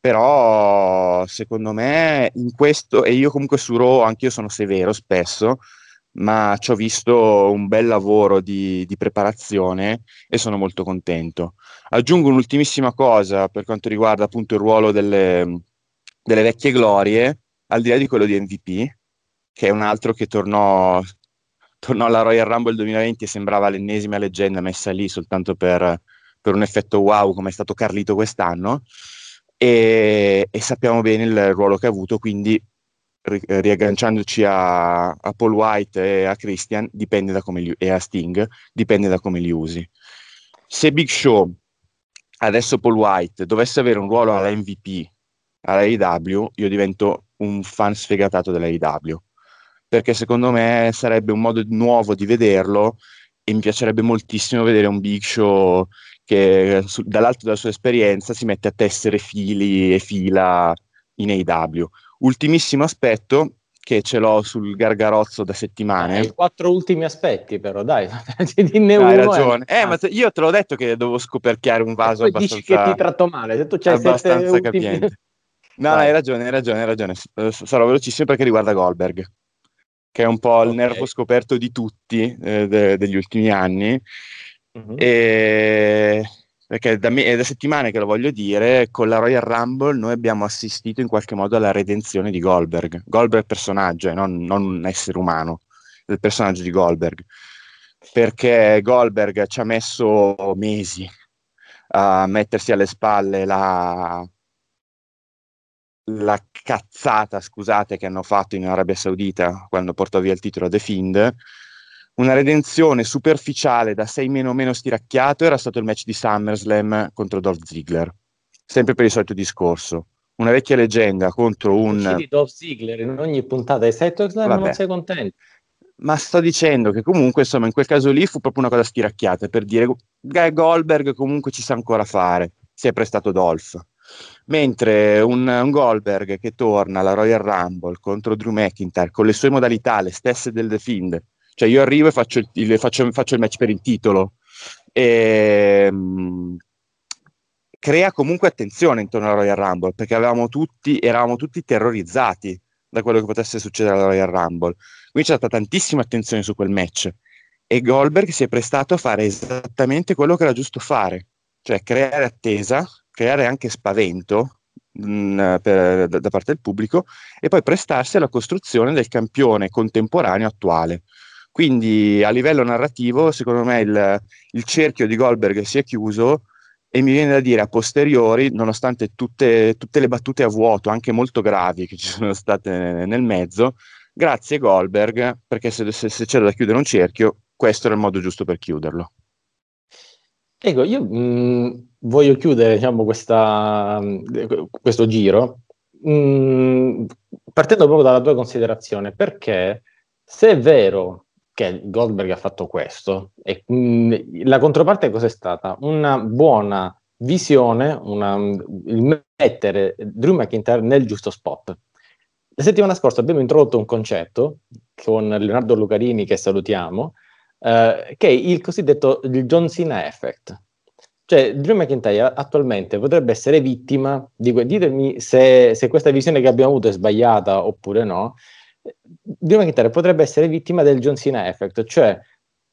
[SPEAKER 2] però secondo me in questo, e io comunque su Raw anch'io sono severo spesso, ma ci ho visto un bel lavoro di, di, preparazione e sono molto contento. Aggiungo un'ultimissima cosa per quanto riguarda appunto il ruolo delle, delle vecchie glorie, al di là di quello di MVP, che è un altro che tornò, tornò alla Royal Rumble 2020 e sembrava l'ennesima leggenda messa lì soltanto per per un effetto wow come è stato Carlito quest'anno e, e sappiamo bene il ruolo che ha avuto, quindi ri, riagganciandoci a, a, Paul White e a Christian li, e a Sting, dipende da come li usi. Se Big Show, adesso Paul White, dovesse avere un ruolo alla MVP, alla AEW, io divento un fan sfegatato della AEW perché secondo me sarebbe un modo nuovo di vederlo e mi piacerebbe moltissimo vedere un Big Show che su, dall'alto della sua esperienza si mette a tessere fili e fila in AW. Ultimissimo aspetto che ce l'ho sul gargarozzo da settimane.
[SPEAKER 1] Eh, quattro ultimi aspetti però, dai, <laughs> dinne
[SPEAKER 2] Hai ragione. Eh. eh, ma io te l'ho detto che devo scoperchiare un vaso e poi abbastanza...
[SPEAKER 1] dici che ti tratto male, se tu c'hai abbastanza capiente. <laughs>
[SPEAKER 2] No, hai ragione, hai ragione, hai ragione. Sarò velocissimo perché riguarda Goldberg, che è un po' okay. il nervo scoperto di tutti eh, de- degli ultimi anni Uh-huh. E, perché da me, è da settimane che lo voglio dire, con la Royal Rumble noi abbiamo assistito in qualche modo alla redenzione di Goldberg. Goldberg personaggio, eh, non, non un essere umano, il personaggio di Goldberg. Perché Goldberg ci ha messo mesi a mettersi alle spalle la, la cazzata, scusate, che hanno fatto in Arabia Saudita quando portò via il titolo The Fiend una redenzione superficiale da 6 meno meno stiracchiato era stato il match di SummerSlam contro Dolph Ziggler, sempre per il solito discorso. Una vecchia leggenda contro un...
[SPEAKER 1] Uccidi Dolph Ziggler in ogni puntata di SummerSlam non sei contento.
[SPEAKER 2] Ma sto dicendo che comunque, insomma, in quel caso lì fu proprio una cosa stiracchiata per dire che Goldberg comunque ci sa ancora fare, si è prestato Dolph. Mentre un, un, Goldberg che torna alla Royal Rumble contro Drew McIntyre con le sue modalità, le stesse del The Fiend, cioè io arrivo e faccio il, faccio, faccio il match per il titolo. E, mh, crea comunque attenzione intorno alla Royal Rumble perché tutti, eravamo tutti terrorizzati da quello che potesse succedere alla Royal Rumble. Quindi c'è stata tantissima attenzione su quel match e Goldberg si è prestato a fare esattamente quello che era giusto fare, cioè creare attesa, creare anche spavento mh, per, da, da parte del pubblico e poi prestarsi alla costruzione del campione contemporaneo attuale. Quindi a livello narrativo, secondo me il, il cerchio di Goldberg si è chiuso e mi viene da dire a posteriori, nonostante tutte, tutte le battute a vuoto, anche molto gravi, che ci sono state nel mezzo, grazie Goldberg, perché se, se, se c'era da chiudere un cerchio, questo era il modo giusto per chiuderlo.
[SPEAKER 1] Ecco, io mh, voglio chiudere diciamo, questa, questo giro mh, partendo proprio dalla tua considerazione, perché se è vero che Goldberg ha fatto questo, e, mh, la controparte cos'è stata? Una buona visione, una, il mettere Drew McIntyre nel giusto spot. La settimana scorsa abbiamo introdotto un concetto con Leonardo Lucarini, che salutiamo, eh, che è il cosiddetto il John Cena Effect. Cioè, Drew McIntyre attualmente potrebbe essere vittima di ditemi se, se, questa visione che abbiamo avuto è sbagliata oppure no. Drew McIntyre potrebbe essere vittima del John Cena Effect, cioè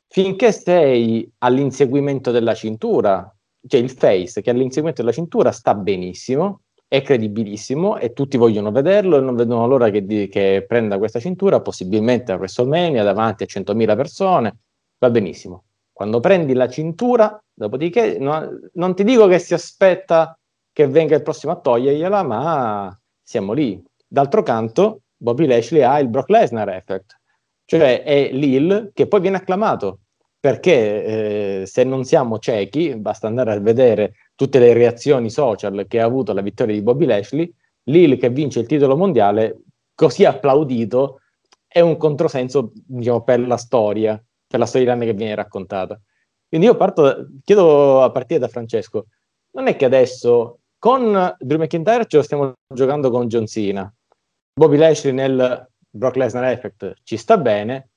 [SPEAKER 1] finché sei all'inseguimento della cintura, cioè il face che all'inseguimento della cintura sta benissimo, è credibilissimo e tutti vogliono vederlo e non vedono l'ora che, di- che prenda questa cintura, possibilmente a WrestleMania davanti a 100.000 persone, va benissimo. Quando prendi la cintura, dopodiché no, non ti dico che si aspetta che venga il prossimo a togliergliela, ma siamo lì. D'altro canto, Bobby Lashley ha il Brock Lesnar effect, cioè è Lil che poi viene acclamato, perché eh, se non siamo ciechi, basta andare a vedere tutte le reazioni social che ha avuto la vittoria di Bobby Lashley, Lil che vince il titolo mondiale, così applaudito, è un controsenso diciamo, per la storia per la storyline che viene raccontata. Quindi io parto, chiedo a partire da Francesco, non è che adesso con Drew McIntyre ce lo stiamo giocando con John Cena, Bobby Lashley nel Brock Lesnar Effect ci sta bene,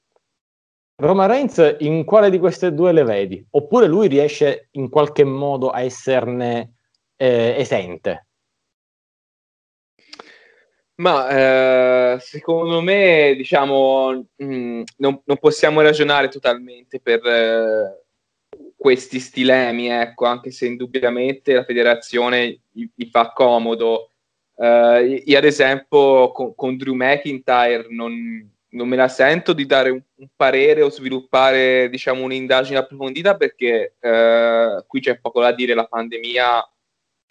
[SPEAKER 1] Roman Reigns in quale di queste due le vedi? Oppure lui riesce in qualche modo a esserne eh, esente?
[SPEAKER 3] Ma eh, secondo me, diciamo, mh, mm, non, non, possiamo ragionare totalmente per eh, questi stilemi, ecco, anche se indubbiamente la federazione gli, gli fa comodo. Uh, io, ad esempio, con, con Drew McIntyre non, non, me la sento di dare un, un, parere o sviluppare, diciamo, un'indagine approfondita perché uh, qui c'è poco da dire, la pandemia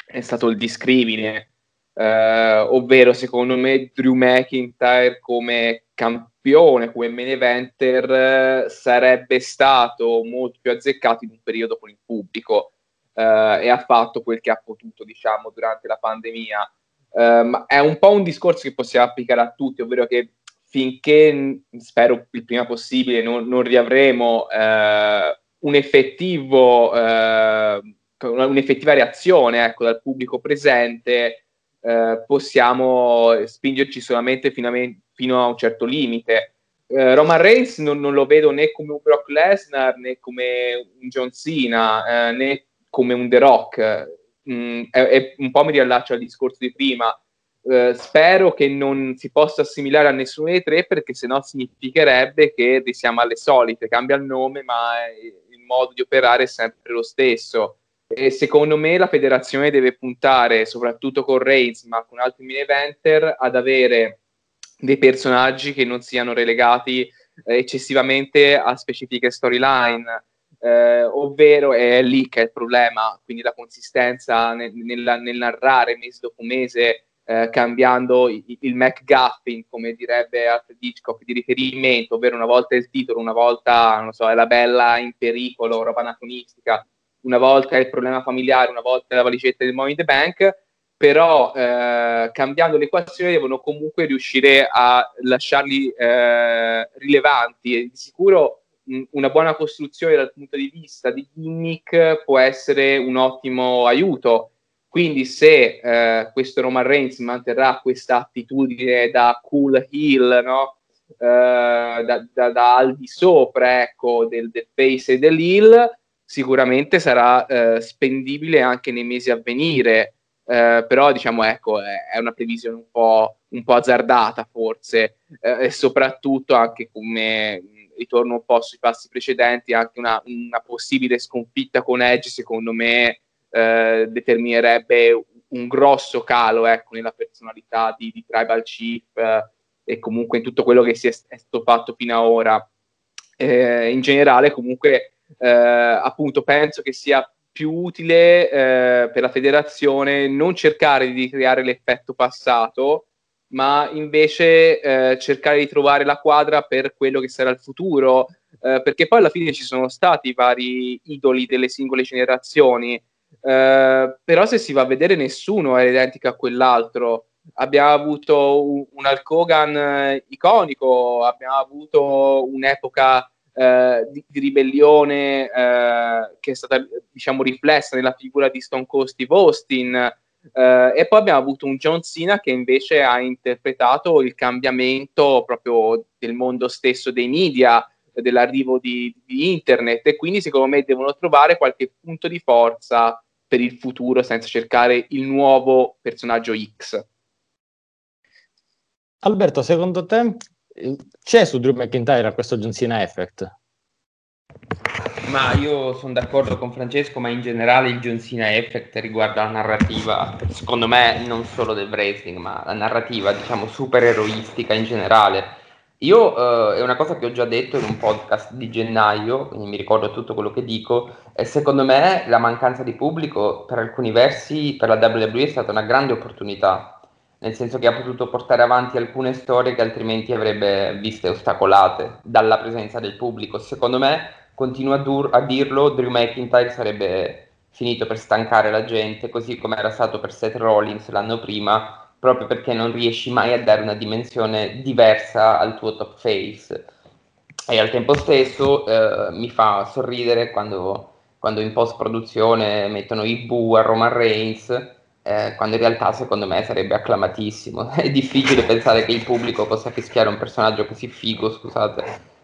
[SPEAKER 3] è stato il discrimine eh, ovvero secondo me Drew McIntyre come campione, come main eventer, sarebbe stato molto più azzeccato in un periodo con il pubblico e ha fatto quel che ha potuto, diciamo, durante la pandemia. Ma è un po' un discorso che possiamo applicare a tutti, ovvero che finché, spero il prima possibile, non, non riavremo eh, un effettivo, eh, un'effettiva reazione ecco, dal pubblico presente, eh, possiamo spingerci solamente fino a, me- fino a un certo limite. Eh, Roman Reigns non, non, lo vedo né come un Brock Lesnar né come un John Cena eh, né come un The Rock. Mm, è, è, un po' mi riallaccio al discorso di prima. Uh, spero che non si possa assimilare a nessuno dei tre perché sennò significherebbe che siamo alle solite, cambia il nome ma il modo di operare è sempre lo stesso. E secondo me la federazione deve puntare, soprattutto con Reigns, ma con altri mini eventer, ad avere dei personaggi che non siano relegati eh, eccessivamente a specifiche storyline. Eh, ovvero è lì che è il problema, quindi la consistenza nel, nel, nel narrare mese dopo mese, eh, cambiando il, il MacGuffin, come direbbe Alfred Hitchcock, di riferimento, ovvero una volta il titolo, una volta, non so, è la bella in pericolo, roba anacronistica, una volta è il problema familiare, una volta è la valigetta del Money in the Bank, però eh, cambiando l'equazione devono comunque riuscire a lasciarli eh, rilevanti. E di sicuro una buona costruzione dal punto di vista di gimmick può essere un ottimo aiuto. Quindi se eh, questo Roman Reigns manterrà questa attitudine da cool heel, no? Eh, da, da, da, al di sopra ecco, del, del face e dell'heel, sicuramente sarà eh, spendibile anche nei mesi a venire, eh, però diciamo ecco è, è una previsione un po', un po azzardata forse eh, e soprattutto anche come ritorno un po' sui passi precedenti, anche una, una possibile sconfitta con Edge secondo me eh, determinerebbe un grosso calo ecco, nella personalità di, di Tribal Chief eh, e comunque in tutto quello che si è, è stato fatto fino ad ora. Eh, in generale comunque eh, appunto penso che sia più utile eh, per la federazione non cercare di creare l'effetto passato, ma invece eh, cercare di trovare la quadra per quello che sarà il futuro, eh, perché poi alla fine ci sono stati vari idoli delle singole generazioni, eh, però se si va a vedere nessuno è identico a quell'altro. Abbiamo avuto un, un Hulk Hogan eh, iconico, abbiamo avuto un'epoca eh, di, di, ribellione eh, che è stata diciamo riflessa nella figura di Stone Cold Steve Austin Uh, e poi abbiamo avuto un John Cena che invece ha interpretato il cambiamento proprio del mondo stesso dei media, dell'arrivo di, di, internet e quindi secondo me devono trovare qualche punto di forza per il futuro senza cercare il nuovo personaggio X.
[SPEAKER 1] Alberto, secondo te c'è su Drew McIntyre questo John Cena effect?
[SPEAKER 5] Ma io sono d'accordo con Francesco, ma in generale il John Cena effect riguarda la narrativa, secondo me non solo del wrestling, ma la narrativa, diciamo, super eroistica in generale. Io eh, è una cosa che ho già detto in un podcast di gennaio, quindi mi ricordo tutto quello che dico, e secondo me la mancanza di pubblico per alcuni versi per la WWE è stata una grande opportunità, nel senso che ha potuto portare avanti alcune storie che altrimenti avrebbe viste ostacolate dalla presenza del pubblico. Secondo me continuo a, dur- a dirlo, Drew McIntyre sarebbe finito per stancare la gente, così come era stato per Seth Rollins l'anno prima, proprio perché non riesci mai a dare una dimensione diversa al tuo top face. E al tempo stesso eh, mi fa sorridere quando, quando in post-produzione mettono i bu a Roman Reigns, eh, quando in realtà secondo me sarebbe acclamatissimo. <laughs> È difficile pensare che il pubblico possa fischiare un personaggio così figo, scusate,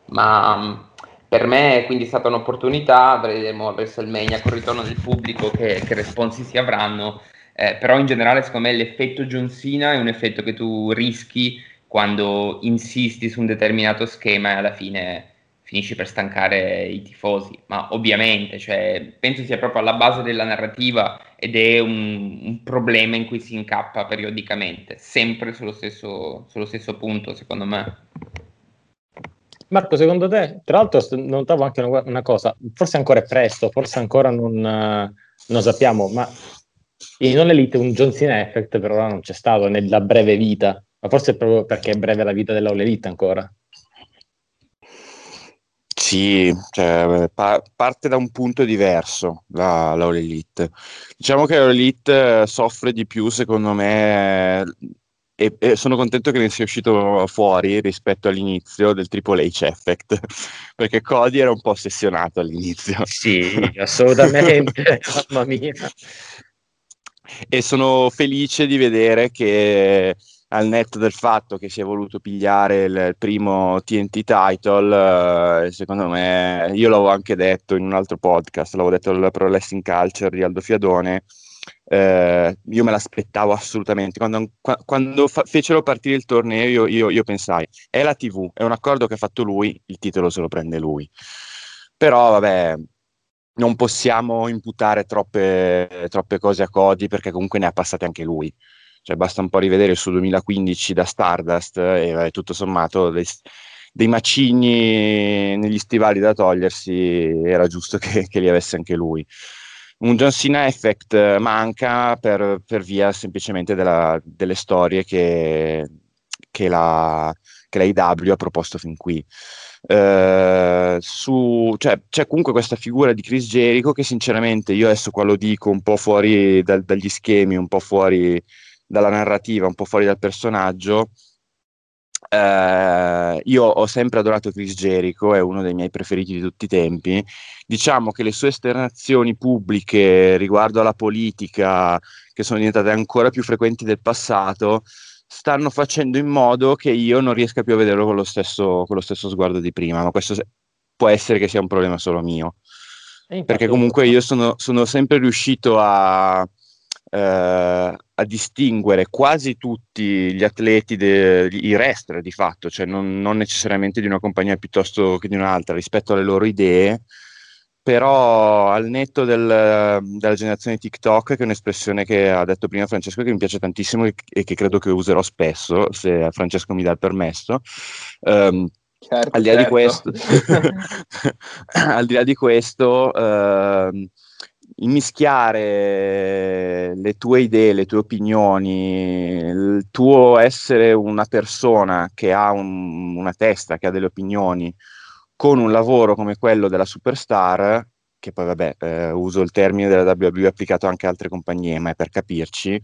[SPEAKER 5] ma per me quindi è stata un'opportunità, vedremo a WrestleMania il ritorno del pubblico che, che responsi si avranno, eh, però in generale secondo me l'effetto John Cena è un effetto che tu rischi quando insisti su un determinato schema e alla fine finisci per stancare i tifosi, ma ovviamente cioè, penso sia proprio alla base della narrativa ed è un, un problema in cui si incappa periodicamente, sempre sullo stesso, sullo stesso punto secondo me.
[SPEAKER 1] Marco, secondo te, tra l'altro notavo anche una, cosa, forse ancora è presto, forse ancora non, non sappiamo, ma in Non Elite un John Cena Effect per ora non c'è stato nella breve vita, ma forse è proprio perché è breve la vita dell'All Elite ancora.
[SPEAKER 2] Sì, cioè, pa- parte da un punto diverso la, la All Elite. Diciamo che l'All Elite soffre di più, secondo me, e, e, sono contento che ne sia uscito fuori rispetto all'inizio del Triple H Effect, <laughs> perché Cody era un po' ossessionato all'inizio.
[SPEAKER 1] Sì, assolutamente, <laughs> mamma mia.
[SPEAKER 2] E sono felice di vedere che al netto del fatto che si è voluto pigliare il primo TNT title, eh, secondo me, io l'avevo anche detto in un altro podcast, l'avevo detto al Pro Wrestling Culture di Aldo Fiadone, eh, io me l'aspettavo assolutamente. Quando, quando fa- fecero partire il torneo, io, io, io, pensai: è la TV, è un accordo che ha fatto lui, il titolo se lo prende lui. Però, vabbè, non possiamo imputare troppe, troppe cose a Cody perché comunque ne ha passate anche lui. Cioè, basta un po' rivedere suo 2015 da Stardust e vabbè, tutto sommato dei, dei, macigni negli stivali da togliersi era giusto che, che li avesse anche lui un John Cena effect eh, manca per, per via semplicemente della, delle storie che, che, la, che la IW ha proposto fin qui. Uh, su, cioè, c'è comunque questa figura di Chris Jericho che sinceramente io adesso qua lo dico un po' fuori dal, dagli schemi, un po' fuori dalla narrativa, un po' fuori dal personaggio, Uh, io ho sempre adorato Chris Jericho, è uno dei miei preferiti di tutti i tempi. Diciamo che le sue esternazioni pubbliche riguardo alla politica, che sono diventate ancora più frequenti del passato, stanno facendo in modo che io non riesca più a vederlo con lo stesso, con lo stesso sguardo di prima, ma questo può essere che sia un problema solo mio. Perché comunque io sono, sono sempre riuscito a, eh, a distinguere quasi tutti gli atleti, de, i wrestler di fatto, cioè non, non, necessariamente di una compagnia piuttosto che di un'altra rispetto alle loro idee, però al netto del, della generazione TikTok, che è un'espressione che ha detto prima Francesco che mi piace tantissimo e, che credo che userò spesso, se Francesco mi dà il permesso. Um, certo, al, di certo. questo, <laughs> al, di là di questo, uh, immischiare le tue idee, le tue opinioni, il tuo essere una persona che ha un, una testa, che ha delle opinioni, con un lavoro come quello della superstar, che poi vabbè, eh, uso il termine della WWE applicato anche a altre compagnie, ma è per capirci,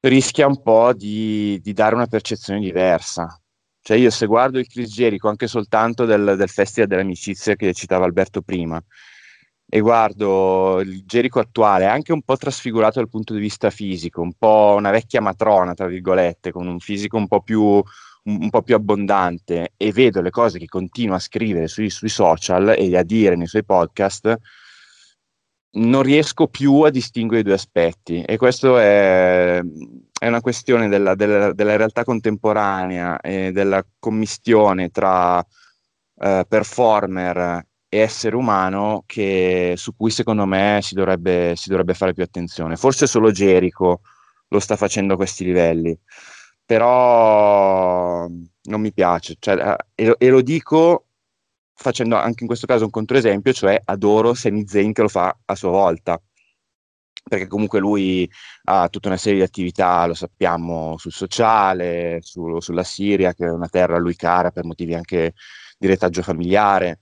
[SPEAKER 2] rischia un po' di, di dare una percezione diversa. Cioè io se guardo il Chris Jericho anche soltanto del, del Festival dell'Amicizia che citava Alberto prima, e guardo il Jericho attuale, anche un po' trasfigurato dal punto di vista fisico, un po' una vecchia matrona, tra virgolette, con un fisico un po' più, un, un po più abbondante, e vedo le cose che continua a scrivere sui, sui social e a dire nei suoi podcast, non riesco più a distinguere i due aspetti. E questo è, è una questione della, della, della, realtà contemporanea e della commistione tra eh, performer essere umano che, su cui secondo me si dovrebbe, si dovrebbe fare più attenzione. Forse solo Jericho lo sta facendo a questi livelli, però non mi piace. Cioè, eh, e, e, lo dico facendo anche in questo caso un controesempio, cioè adoro Sami Zayn che lo fa a sua volta. Perché comunque lui ha tutta una serie di attività, lo sappiamo, sul sociale, su, sulla Siria, che è una terra a lui cara per motivi anche di retaggio familiare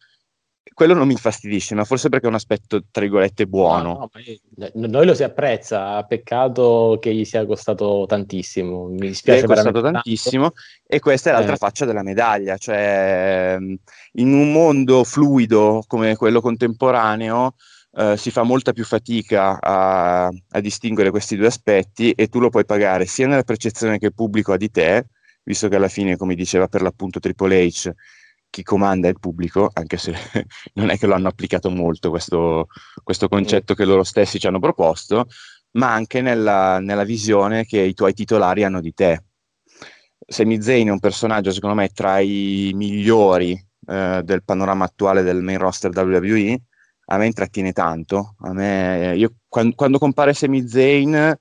[SPEAKER 2] quello non mi infastidisce, ma forse perché è un aspetto, tra virgolette, buono.
[SPEAKER 1] No, no, noi lo si apprezza, peccato che gli sia costato tantissimo, mi dispiace. Gli
[SPEAKER 2] è costato tantissimo tanto. e questa è l'altra eh. faccia della medaglia, cioè in un mondo fluido come quello contemporaneo eh, si fa molta più fatica a, a distinguere questi due aspetti e tu lo puoi pagare sia nella percezione che il pubblico ha di te, visto che alla fine, come diceva per l'appunto Triple H, chi comanda è il pubblico, anche se <laughs> non è che lo hanno applicato molto questo, questo concetto mm. che loro stessi ci hanno proposto, ma anche nella, nella visione che i tuoi titolari hanno di te. Sami Zayn è un personaggio, secondo me, tra i migliori eh, del panorama attuale del main roster WWE. A me intrattiene tanto. A me, io, quando, quando compare Sami Zayn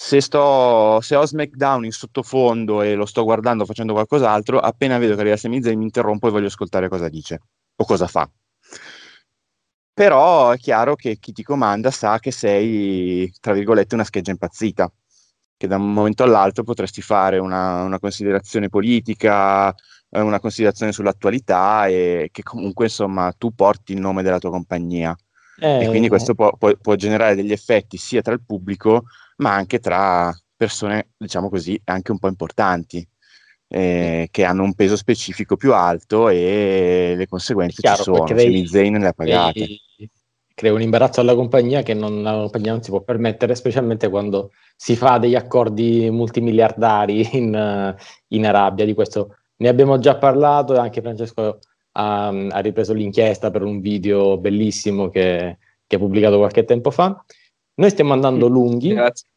[SPEAKER 2] se, sto, se ho SmackDown in sottofondo e lo sto guardando facendo qualcos'altro, appena vedo che arriva Sami Zayn mi interrompo e voglio ascoltare cosa dice o cosa fa. Però è chiaro che chi ti comanda sa che sei, tra virgolette, una scheggia impazzita, che da un momento all'altro potresti fare una, una considerazione politica, eh, una considerazione sull'attualità e che comunque insomma tu porti il nome della tua compagnia. Eh, e quindi questo può, può, può generare degli effetti sia tra il pubblico ma anche tra persone, diciamo così, anche un po' importanti, eh, che hanno un peso specifico più alto e le conseguenze Chiaro, ci sono. Crei, Zayn le ha pagate.
[SPEAKER 1] Crea un imbarazzo alla compagnia che non, la compagnia non si può permettere, specialmente quando si fa degli accordi multimiliardari in, in Arabia. Di questo ne abbiamo già parlato e anche Francesco ha, ha ripreso l'inchiesta per un video bellissimo che, che ha pubblicato qualche tempo fa. Noi stiamo andando lunghi. Grazie.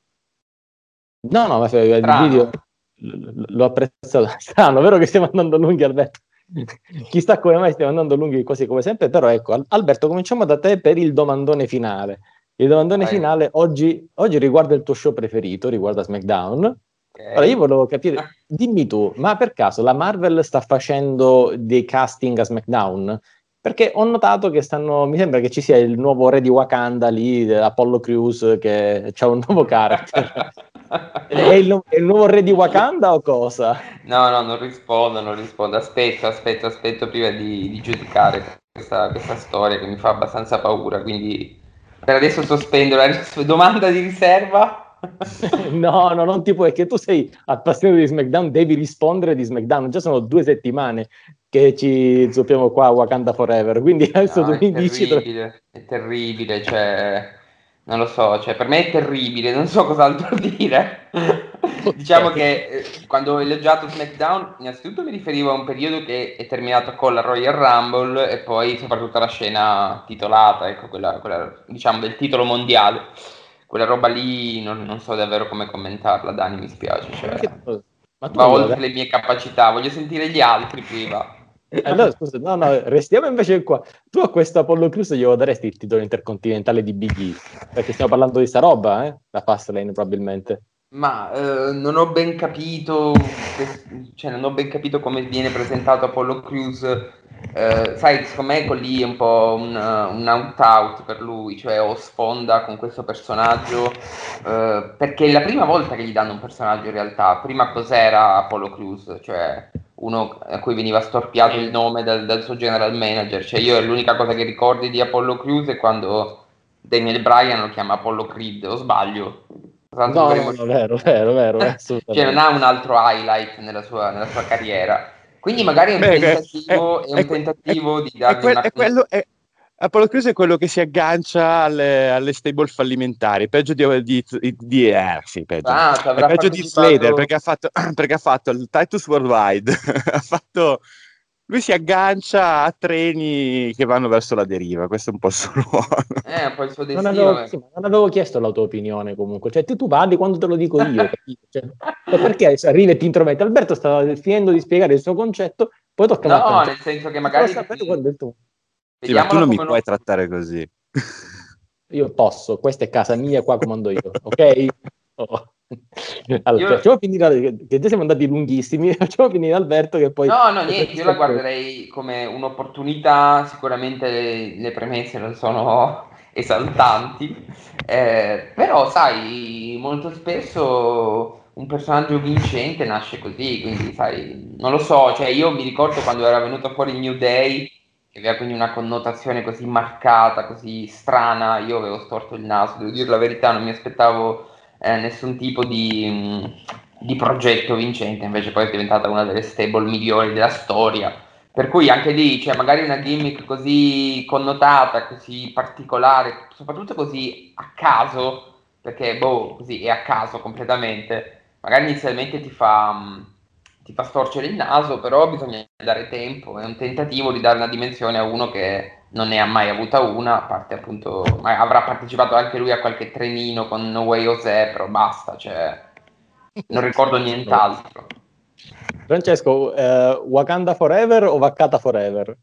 [SPEAKER 1] No, no, ma il video l'ho apprezzato. <laughs> Strano, vero che stiamo andando lunghi, Alberto? <laughs> Chissà come mai stiamo andando lunghi così come sempre, però ecco, Alberto, cominciamo da te per il domandone finale. Il domandone Vai. finale oggi, oggi, riguarda il tuo show preferito, riguarda SmackDown. Okay. Allora io volevo capire, ah. dimmi tu, ma per caso la Marvel sta facendo dei casting a SmackDown? Perché ho notato che stanno, mi sembra che ci sia il nuovo re di Wakanda lì, Apollo Crews, che ha un nuovo character. <laughs> è, il, è, il, nuovo re di Wakanda o cosa?
[SPEAKER 4] No, no, non rispondo, non rispondo. Aspetto, aspetto, aspetto prima di, di giudicare questa, questa, storia che mi fa abbastanza paura. Quindi per adesso sospendo la ris- <laughs> domanda di riserva. <laughs>
[SPEAKER 1] no, no, non ti puoi, che tu sei appassionato di SmackDown, devi rispondere di SmackDown. Già sono due settimane che ci zuppiamo qua a Wakanda Forever. Quindi adesso no, tu mi dici.
[SPEAKER 4] Terribile, è terribile, cioè, non lo so, cioè, per me è terribile, non so cos'altro <laughs> dire. diciamo che eh, quando ho elogiato SmackDown, innanzitutto mi riferivo a un periodo che è terminato con la Royal Rumble e poi soprattutto alla scena titolata, ecco, quella, quella diciamo del titolo mondiale. Quella roba lì non, non, so davvero come commentarla, Dani, mi spiace. Cioè, ma va oltre le mie capacità, voglio sentire gli altri prima. <laughs>
[SPEAKER 1] Allora, scusa, no, no, restiamo invece qua. Tu a questo Apollo Crews glielo daresti il titolo intercontinentale di Big E? Perché stiamo parlando di sta roba, eh? La Fastlane probabilmente.
[SPEAKER 4] Ma eh, non ho ben capito, cioè non ho ben capito come viene presentato Apollo Crews
[SPEAKER 5] eh, sai, secondo me lì è un po' un, un out-out per lui, cioè o sfonda con questo personaggio, eh, perché è la prima volta che gli danno un personaggio in realtà, prima cos'era Apollo Crews, cioè uno a cui veniva storpiato il nome dal, dal suo general manager, cioè io l'unica cosa che ricordi di Apollo Crews è quando Daniel Bryan lo chiama Apollo Creed, o sbaglio?
[SPEAKER 1] Tanto no, dovremmo... no, vero, vero, vero, <laughs>
[SPEAKER 5] cioè non ha un altro highlight nella sua, nella sua carriera. Quindi magari è un Beh, tentativo, è, è un tentativo è, di dargli
[SPEAKER 2] una... È quello, è, Apollo Crews è quello che si aggancia alle, alle stable fallimentari, peggio di, di, di, eh, sì, peggio. Ah, peggio di Slater perché ha fatto, <clears throat> perché ha fatto il Titus Worldwide, <laughs> ha fatto lui si aggancia a treni che vanno verso la deriva, questo è un po' il suo ruolo.
[SPEAKER 5] Eh, un po' il suo destino.
[SPEAKER 1] Non avevo, sì, non avevo chiesto la tua opinione comunque, cioè te tu parli quando te lo dico io, <laughs> cioè, perché arrivi e ti intrometti? Alberto stava finendo di spiegare il suo concetto, poi tocca
[SPEAKER 5] no, a No, nel senso che magari... Ti...
[SPEAKER 2] Sì, ma tu non mi puoi non... trattare così.
[SPEAKER 1] Io posso, questa è casa mia, qua comando io, ok? <laughs> Oh. Allora, io... facciamo finire, che già siamo andati lunghissimi, <laughs> facciamo finire Alberto che poi...
[SPEAKER 5] No, no, <laughs> niente, io la guarderei come un'opportunità, sicuramente le, le premesse non sono <laughs> esaltanti, eh, però sai, molto spesso un personaggio vincente nasce così, quindi sai, non lo so, cioè io mi ricordo quando era venuto fuori il New Day, che aveva quindi una connotazione così marcata, così strana, io avevo storto il naso, devo dire la verità, non mi aspettavo eh, nessun tipo di, mm, di, progetto vincente, invece poi è diventata una delle stable migliori della storia. Per cui anche lì, cioè magari una gimmick così connotata, così particolare, soprattutto così a caso, perché boh, così è a caso completamente, magari inizialmente ti fa, mm, ti fa storcere il naso, però bisogna dare tempo, è un tentativo di dare una dimensione a uno che non ne ha mai avuta una, a parte appunto, avrà partecipato anche lui a qualche trenino con No Way Jose, però basta, cioè, non ricordo <laughs> nient'altro.
[SPEAKER 1] Francesco, eh, Wakanda Forever o Vaccata Forever?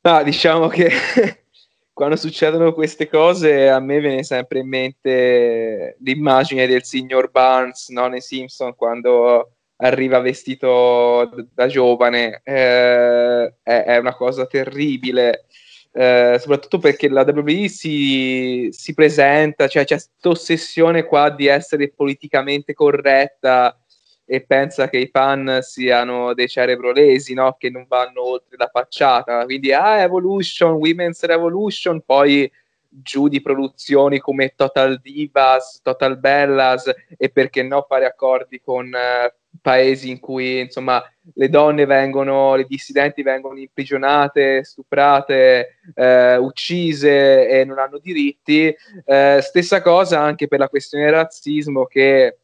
[SPEAKER 3] No, diciamo che <laughs> quando succedono queste cose a me viene sempre in mente l'immagine del signor Barnes no, nei Simpson quando arriva vestito da giovane, eh, è, è, una cosa terribile, eh, soprattutto perché la WWE si, si presenta, cioè c'è questa ossessione qua di essere politicamente corretta e pensa che i fan siano dei cerebrolesi, no? che non vanno oltre la facciata, quindi ah, Evolution, Women's Revolution, poi giù di produzioni come Total Divas, Total Bellas e perché no fare accordi con uh, paesi in cui insomma le donne vengono, le dissidenti vengono imprigionate, stuprate, uh, uccise e non hanno diritti. Uh, stessa cosa anche per la questione del razzismo che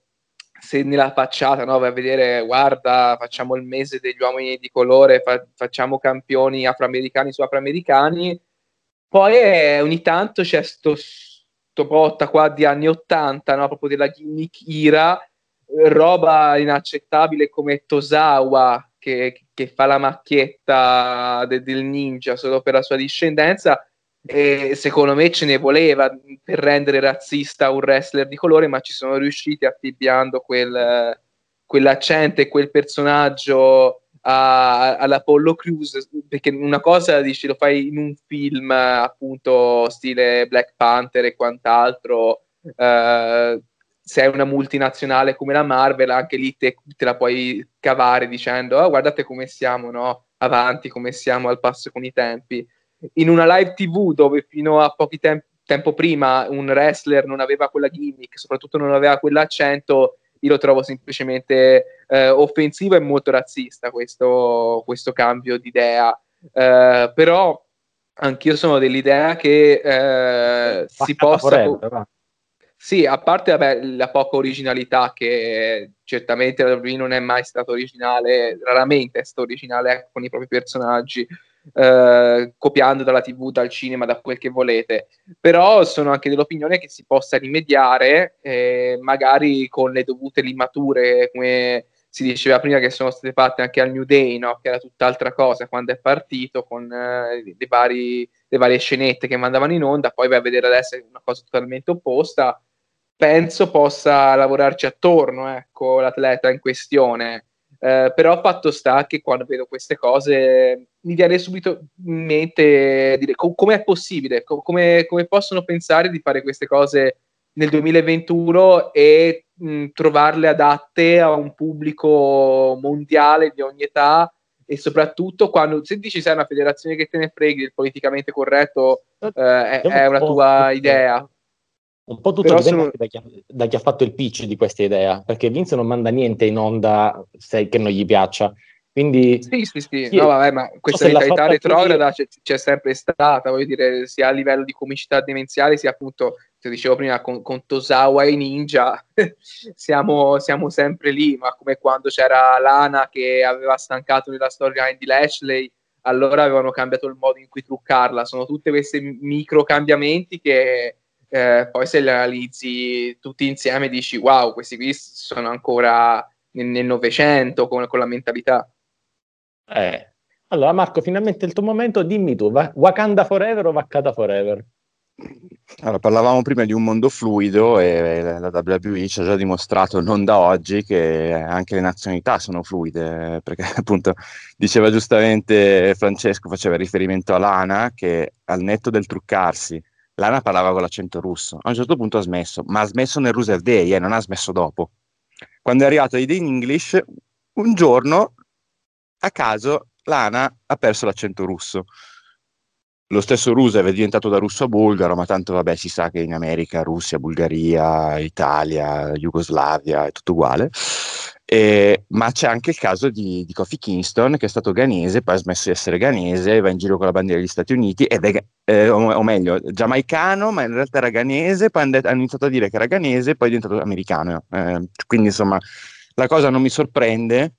[SPEAKER 3] se nella facciata no, vai a vedere, guarda, facciamo il mese degli uomini di colore, fa- facciamo campioni afroamericani su afroamericani, poi eh, ogni tanto c'è sto, sto botta qua di anni 80, no? proprio della gimmick Ira, roba inaccettabile come Tosawa che, che fa la macchietta de, del ninja solo per la sua discendenza. E secondo me ce ne voleva per rendere razzista un wrestler di colore, ma ci sono riusciti affibbiando quel, quell'accento e quel personaggio a, all'Apollo Crews perché una cosa dici lo fai in un film appunto stile Black Panther e quant'altro eh, se è una multinazionale come la Marvel anche lì te, te la puoi cavare dicendo oh, guardate come siamo no? avanti come siamo al passo con i tempi in una live tv dove fino a pochi tempi tempo prima un wrestler non aveva quella gimmick, soprattutto non aveva quell'accento, io lo trovo semplicemente eh, offensivo e molto razzista questo, questo cambio di idea. Eh, però anch'io sono dell'idea che eh, si possa... Forever, sì, a parte vabbè, la poca originalità che certamente la WWE non è mai stata originale, raramente è stata originale con i propri personaggi, eh, copiando dalla tv, dal cinema, da quel che volete. Però sono anche dell'opinione che si possa rimediare, eh, magari con le dovute limature, come si diceva prima che sono state fatte anche al New Day, no? che era tutt'altra cosa quando è partito, con eh, le, vari, le varie scenette che mandavano in onda, poi vai a vedere adesso una cosa totalmente opposta. Penso possa lavorarci attorno, ecco, l'atleta in questione. Eh, però fatto sta che quando vedo queste cose mi viene subito in mente dire co- come è possibile, co- come, come, possono pensare di fare queste cose nel 2021 e mh, trovarle adatte a un pubblico mondiale di ogni età? E soprattutto quando se dici sei una federazione che te ne freghi il politicamente corretto eh, è, è, una tua idea
[SPEAKER 1] un po' tutto sono... da, chi ha, da, chi ha, fatto il pitch di questa idea, perché Vince non manda niente in onda se, che non gli piaccia. Quindi,
[SPEAKER 3] sì, sì, sì, no, vabbè, ma questa mentalità retrograda c'è, c'è, sempre stata, voglio dire, sia a livello di comicità demenziale, sia appunto, ti dicevo prima, con, con Tosawa e Ninja, <laughs> siamo, siamo, sempre lì, ma come quando c'era Lana che aveva stancato nella storyline di Lashley, allora avevano cambiato il modo in cui truccarla, sono tutti questi micro cambiamenti che eh, poi se li analizzi tutti insieme dici wow, questi qui sono ancora nel Novecento con, con, la mentalità.
[SPEAKER 1] Eh. Allora Marco, finalmente il tuo momento, dimmi tu, Wakanda Forever o Wakanda Forever?
[SPEAKER 2] Allora, parlavamo prima di un mondo fluido e la WWE ci ha già dimostrato non da oggi che anche le nazionalità sono fluide, perché <laughs> appunto diceva giustamente Francesco, faceva riferimento a Lana che al netto del truccarsi Lana parlava con l'accento russo. A un certo punto ha smesso, ma ha smesso nel Rusev Day, eh, non ha smesso dopo. Quando è arrivato ai in English, un giorno, a caso, Lana ha perso l'accento russo. Lo stesso Rusev è diventato da russo a bulgaro, ma tanto vabbè si sa che in America, Russia, Bulgaria, Italia, Jugoslavia è tutto uguale. Eh, ma c'è anche il caso di, di Kofi Kingston che è stato ghanese, poi ha smesso di essere ghanese, va in giro con la bandiera degli Stati Uniti ed è, eh, o, o, meglio, giamaicano, ma in realtà era ghanese, poi hanno, iniziato a dire che era ghanese, poi è diventato americano. Eh, quindi insomma la cosa non mi sorprende.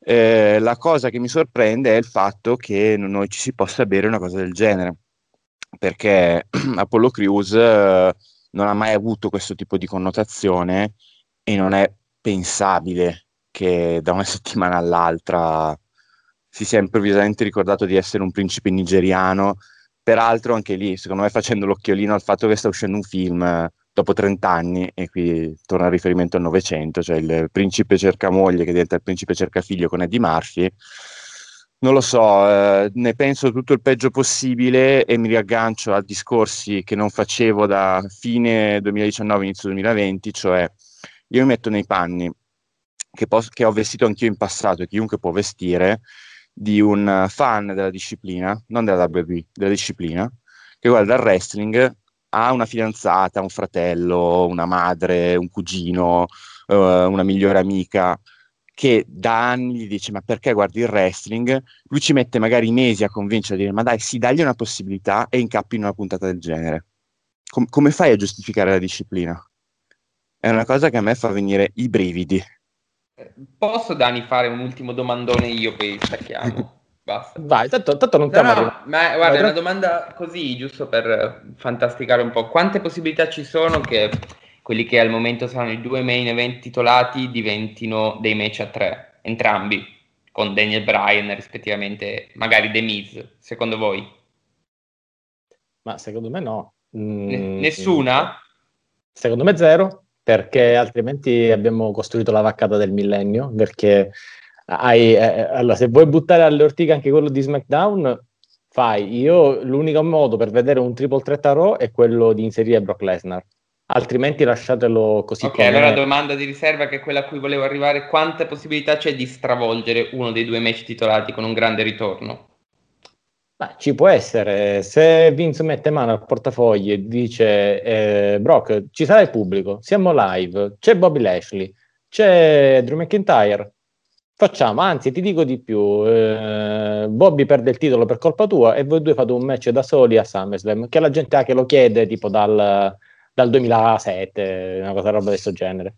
[SPEAKER 2] Eh, la cosa che mi sorprende è il fatto che noi ci si possa bere una cosa del genere, perché <clears throat> Apollo Crews eh, non ha mai avuto questo tipo di connotazione e non è pensabile che da una <laughs> settimana all'altra si sia improvvisamente ricordato di essere un principe nigeriano. Peraltro, anche lì, secondo me, facendo l'occhiolino al fatto che sta uscendo un film eh, dopo 30 anni, e qui torna il riferimento al Novecento, cioè il principe cerca moglie che diventa il principe cerca figlio con Eddie Murphy. Non lo so, eh, ne penso tutto il peggio possibile e mi riaggancio a discorsi che non facevo da fine 2019, inizio 2020, cioè io mi metto nei panni che, pos- che ho vestito anch'io in passato e chiunque può vestire di un fan della disciplina, non della WWE, della disciplina, che guarda il wrestling, ha una fidanzata, un fratello, una madre, un cugino, uh, una migliore amica, che da anni gli dice ma perché guardi il wrestling? Lui ci mette magari mesi a convincere a dire ma dai, sì, dagli una possibilità e incappi in una puntata del genere. Com- come fai a giustificare la disciplina? È una cosa che a me fa venire i brividi.
[SPEAKER 4] Posso Dani fare un ultimo domandone io poi stacchiamo? Basta.
[SPEAKER 1] Vai, tanto, tanto non
[SPEAKER 4] no, no, ma guarda, è una domanda così, giusto per fantasticare un po'. Quante possibilità ci sono che quelli che al momento saranno i due main event titolati diventino dei match a tre, entrambi, con Daniel Bryan rispettivamente, magari The Miz, secondo voi?
[SPEAKER 1] Ma secondo me no.
[SPEAKER 4] Mm, nessuna?
[SPEAKER 1] Secondo me zero perché altrimenti abbiamo costruito la vaccata del millennio, perché hai, eh, eh, allora, se vuoi buttare alle ortiche anche quello di SmackDown, fai. Io l'unico modo per vedere un triple threat a Raw è quello di inserire Brock Lesnar. Altrimenti lasciatelo così.
[SPEAKER 4] Ok, allora la domanda di riserva, che è quella a cui volevo arrivare, quante possibilità c'è di stravolgere uno dei due match titolati con un grande ritorno?
[SPEAKER 1] Beh, ci può essere, se Vince mette mano al portafoglio e dice eh, Brock, ci sarà il pubblico, siamo live, c'è Bobby Lashley, c'è Drew McIntyre, facciamo, anzi ti dico di più, eh, Bobby perde il titolo per colpa tua e voi due fate un match da soli a SummerSlam, che la gente anche lo chiede tipo dal, dal 2007, una cosa roba di questo genere.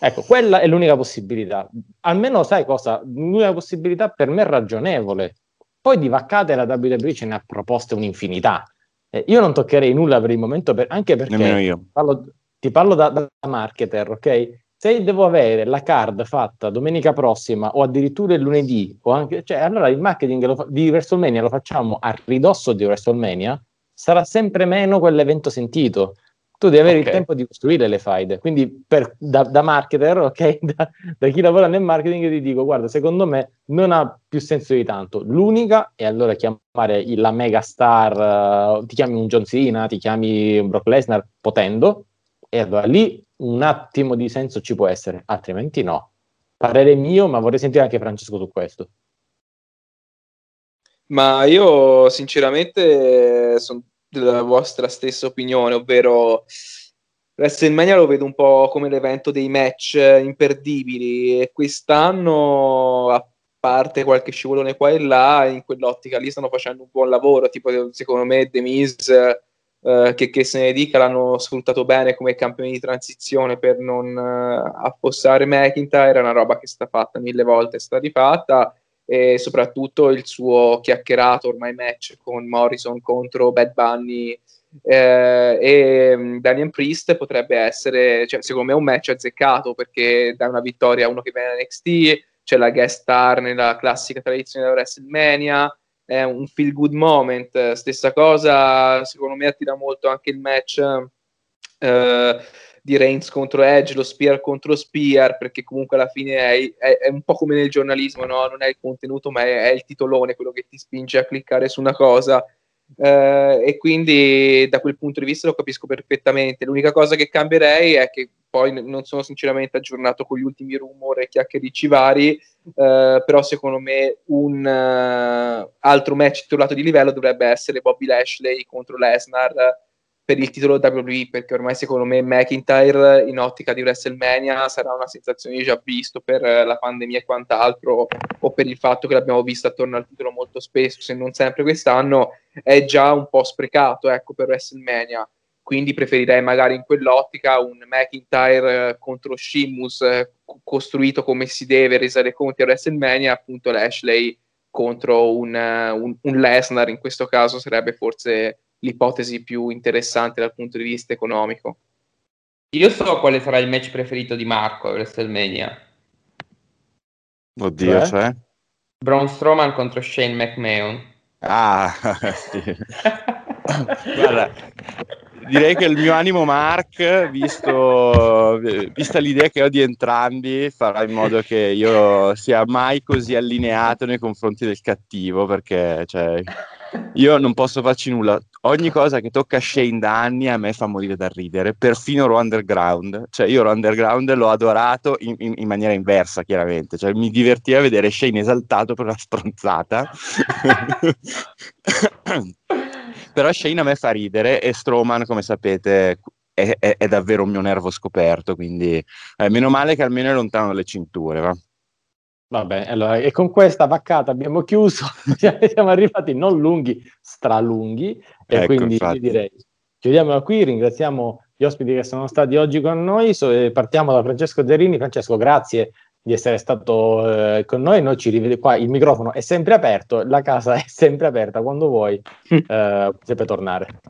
[SPEAKER 1] Ecco, quella è l'unica possibilità. Almeno sai cosa? L'unica possibilità per me ragionevole poi di vaccate la WWE ce ne ha proposte un'infinità. Eh, io non toccherei nulla per il momento, per, anche perché parlo, ti parlo da, da, marketer, ok? Se devo avere la card fatta domenica prossima o addirittura il lunedì, o anche, cioè, allora il marketing fa, di WrestleMania lo facciamo a ridosso di WrestleMania, sarà sempre meno quell'evento sentito. Tu devi avere okay. il tempo di costruire le faide. Quindi per, da, da, marketer, <laughs> ok, da, da, chi lavora nel marketing ti dico, guarda, secondo me non ha più senso di tanto. L'unica è allora chiamare la mega star, uh, ti chiami un John Cena, ti chiami un Brock Lesnar, potendo, e allora lì un attimo di senso ci può essere, altrimenti no. Parere mio, ma vorrei sentire anche Francesco su questo.
[SPEAKER 3] Ma io sinceramente sono della vostra stessa opinione, ovvero WrestleMania lo vedo un po' come l'evento dei match imperdibili e quest'anno, a parte qualche scivolone qua e là, in quell'ottica lì stanno facendo un buon lavoro, tipo secondo me The Miz, eh, che, che, se ne dica, l'hanno sfruttato bene come campione di transizione per non uh, affossare McIntyre, è una roba che sta fatta mille volte, è stata rifatta e soprattutto il suo chiacchierato ormai match con Morrison contro Bad Bunny eh, e um, Daniel Priest potrebbe essere, cioè, secondo me, un match azzeccato perché dà una vittoria a uno che viene da NXT, c'è la guest star nella classica tradizione della WrestleMania, è un feel good moment. Stessa cosa, secondo me, attira molto anche il match. Eh, di Reigns contro Edge, lo Spear contro Spear, perché comunque alla fine è, è, è un po' come nel giornalismo, no? non è il contenuto, ma è, è, il titolone quello che ti spinge a cliccare su una cosa. Uh, e quindi da quel punto di vista lo capisco perfettamente. L'unica cosa che cambierei è che poi non sono sinceramente aggiornato con gli ultimi rumor e chiacchiericci vari, uh, però secondo me un uh, altro match titolato di livello dovrebbe essere Bobby Lashley contro Lesnar per il titolo WWE perché ormai secondo me McIntyre in ottica di WrestleMania sarà una sensazione già visto per eh, la pandemia e quant'altro o per il fatto che l'abbiamo visto attorno al titolo molto spesso se non sempre quest'anno è già un po' sprecato ecco per WrestleMania. Quindi preferirei magari in quell'ottica un McIntyre eh, contro Shimus eh, costruito come si deve reso dei conti a WrestleMania appunto Lashley contro un, un, un Lesnar in questo caso sarebbe forse l'ipotesi più interessante dal punto di vista economico.
[SPEAKER 5] Io so quale sarà il match preferito di Marco a WrestleMania.
[SPEAKER 2] Oddio, cioè? cioè?
[SPEAKER 5] Braun Strowman contro Shane McMahon.
[SPEAKER 2] Ah, <laughs> sì. <laughs> Guarda, direi che il mio animo Mark, visto, vista l'idea che ho di entrambi, farà in modo che io sia mai così allineato nei confronti del cattivo, perché cioè, io non posso farci nulla. Ogni cosa che tocca Shane da anni a me fa morire da ridere, perfino Raw Underground. Cioè, io Raw Underground l'ho adorato in, in, in, maniera inversa, chiaramente. Cioè, mi divertiva vedere Shane esaltato per una stronzata. <laughs> Però Shane a me fa ridere e Strowman, come sapete, è, è, è davvero un mio nervo scoperto. Quindi, eh, meno male che almeno è lontano dalle cinture, va?
[SPEAKER 1] Va bene, allora, e con questa vaccata abbiamo chiuso, <laughs> siamo arrivati non lunghi, stralunghi, e ecco, quindi infatti. direi chiudiamola qui, ringraziamo gli ospiti che sono stati oggi con noi, so, partiamo da Francesco Zerini. Francesco, grazie di essere stato eh, con noi, noi ci rivediamo qua, il microfono è sempre aperto, la casa <laughs> è sempre aperta, quando vuoi eh, sempre tornare.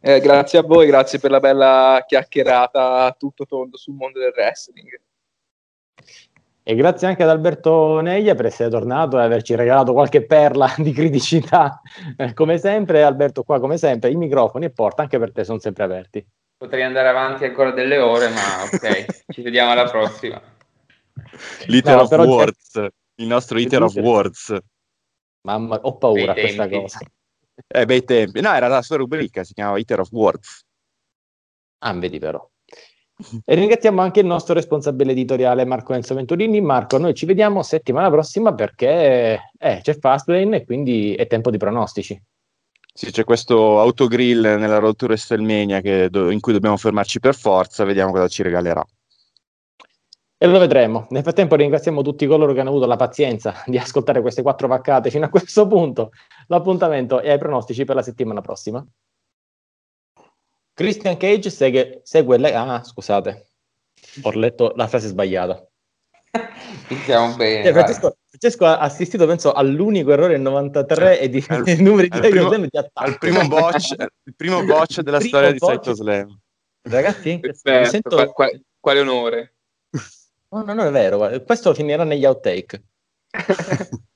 [SPEAKER 3] Eh, grazie a voi, grazie per la bella chiacchierata a tutto tondo sul mondo del wrestling.
[SPEAKER 1] E grazie anche ad Alberto Neglia per essere tornato e averci regalato qualche perla <laughs> di criticità. Eh, come sempre, Alberto, qua come sempre, i microfoni e porta anche per te sono sempre aperti.
[SPEAKER 5] Potrei andare avanti ancora delle ore, ma ok, <laughs> ci vediamo alla prossima. <laughs>
[SPEAKER 2] L'iter no, of words, c'è... il nostro iter of words.
[SPEAKER 1] Mamma, ho paura questa cosa.
[SPEAKER 2] Eh, bei tempi. No, era la sua rubrica, si chiamava Iter of Words.
[SPEAKER 1] Ah, vedi però. E ringraziamo anche il nostro responsabile editoriale Marco Enzo Venturini. Marco, noi ci vediamo settimana prossima perché eh, c'è Fastlane e quindi è tempo di pronostici.
[SPEAKER 2] Sì, c'è questo autogrill nella Road to WrestleMania do, in cui dobbiamo fermarci per forza, vediamo cosa ci regalerà.
[SPEAKER 1] E lo vedremo. Nel frattempo ringraziamo tutti coloro che hanno avuto la pazienza di ascoltare queste quattro vaccate fino a questo punto. L'appuntamento è ai pronostici per la settimana prossima. Christian Cage segue, segue le... Ah, scusate, ho letto la frase sbagliata.
[SPEAKER 5] Iniziamo bene.
[SPEAKER 1] Eh, Francesco, Francesco, ha assistito, penso, all'unico errore nel 93 e di al, <laughs> numeri di
[SPEAKER 2] primo, Slam di attacco. Al primo botch, <laughs> il primo botch della primo storia botch. di Saito Slam.
[SPEAKER 1] Ragazzi,
[SPEAKER 3] Perfetto, sento... Qua, qua, quale onore.
[SPEAKER 1] No, no, non è vero, questo finirà negli outtake. <laughs>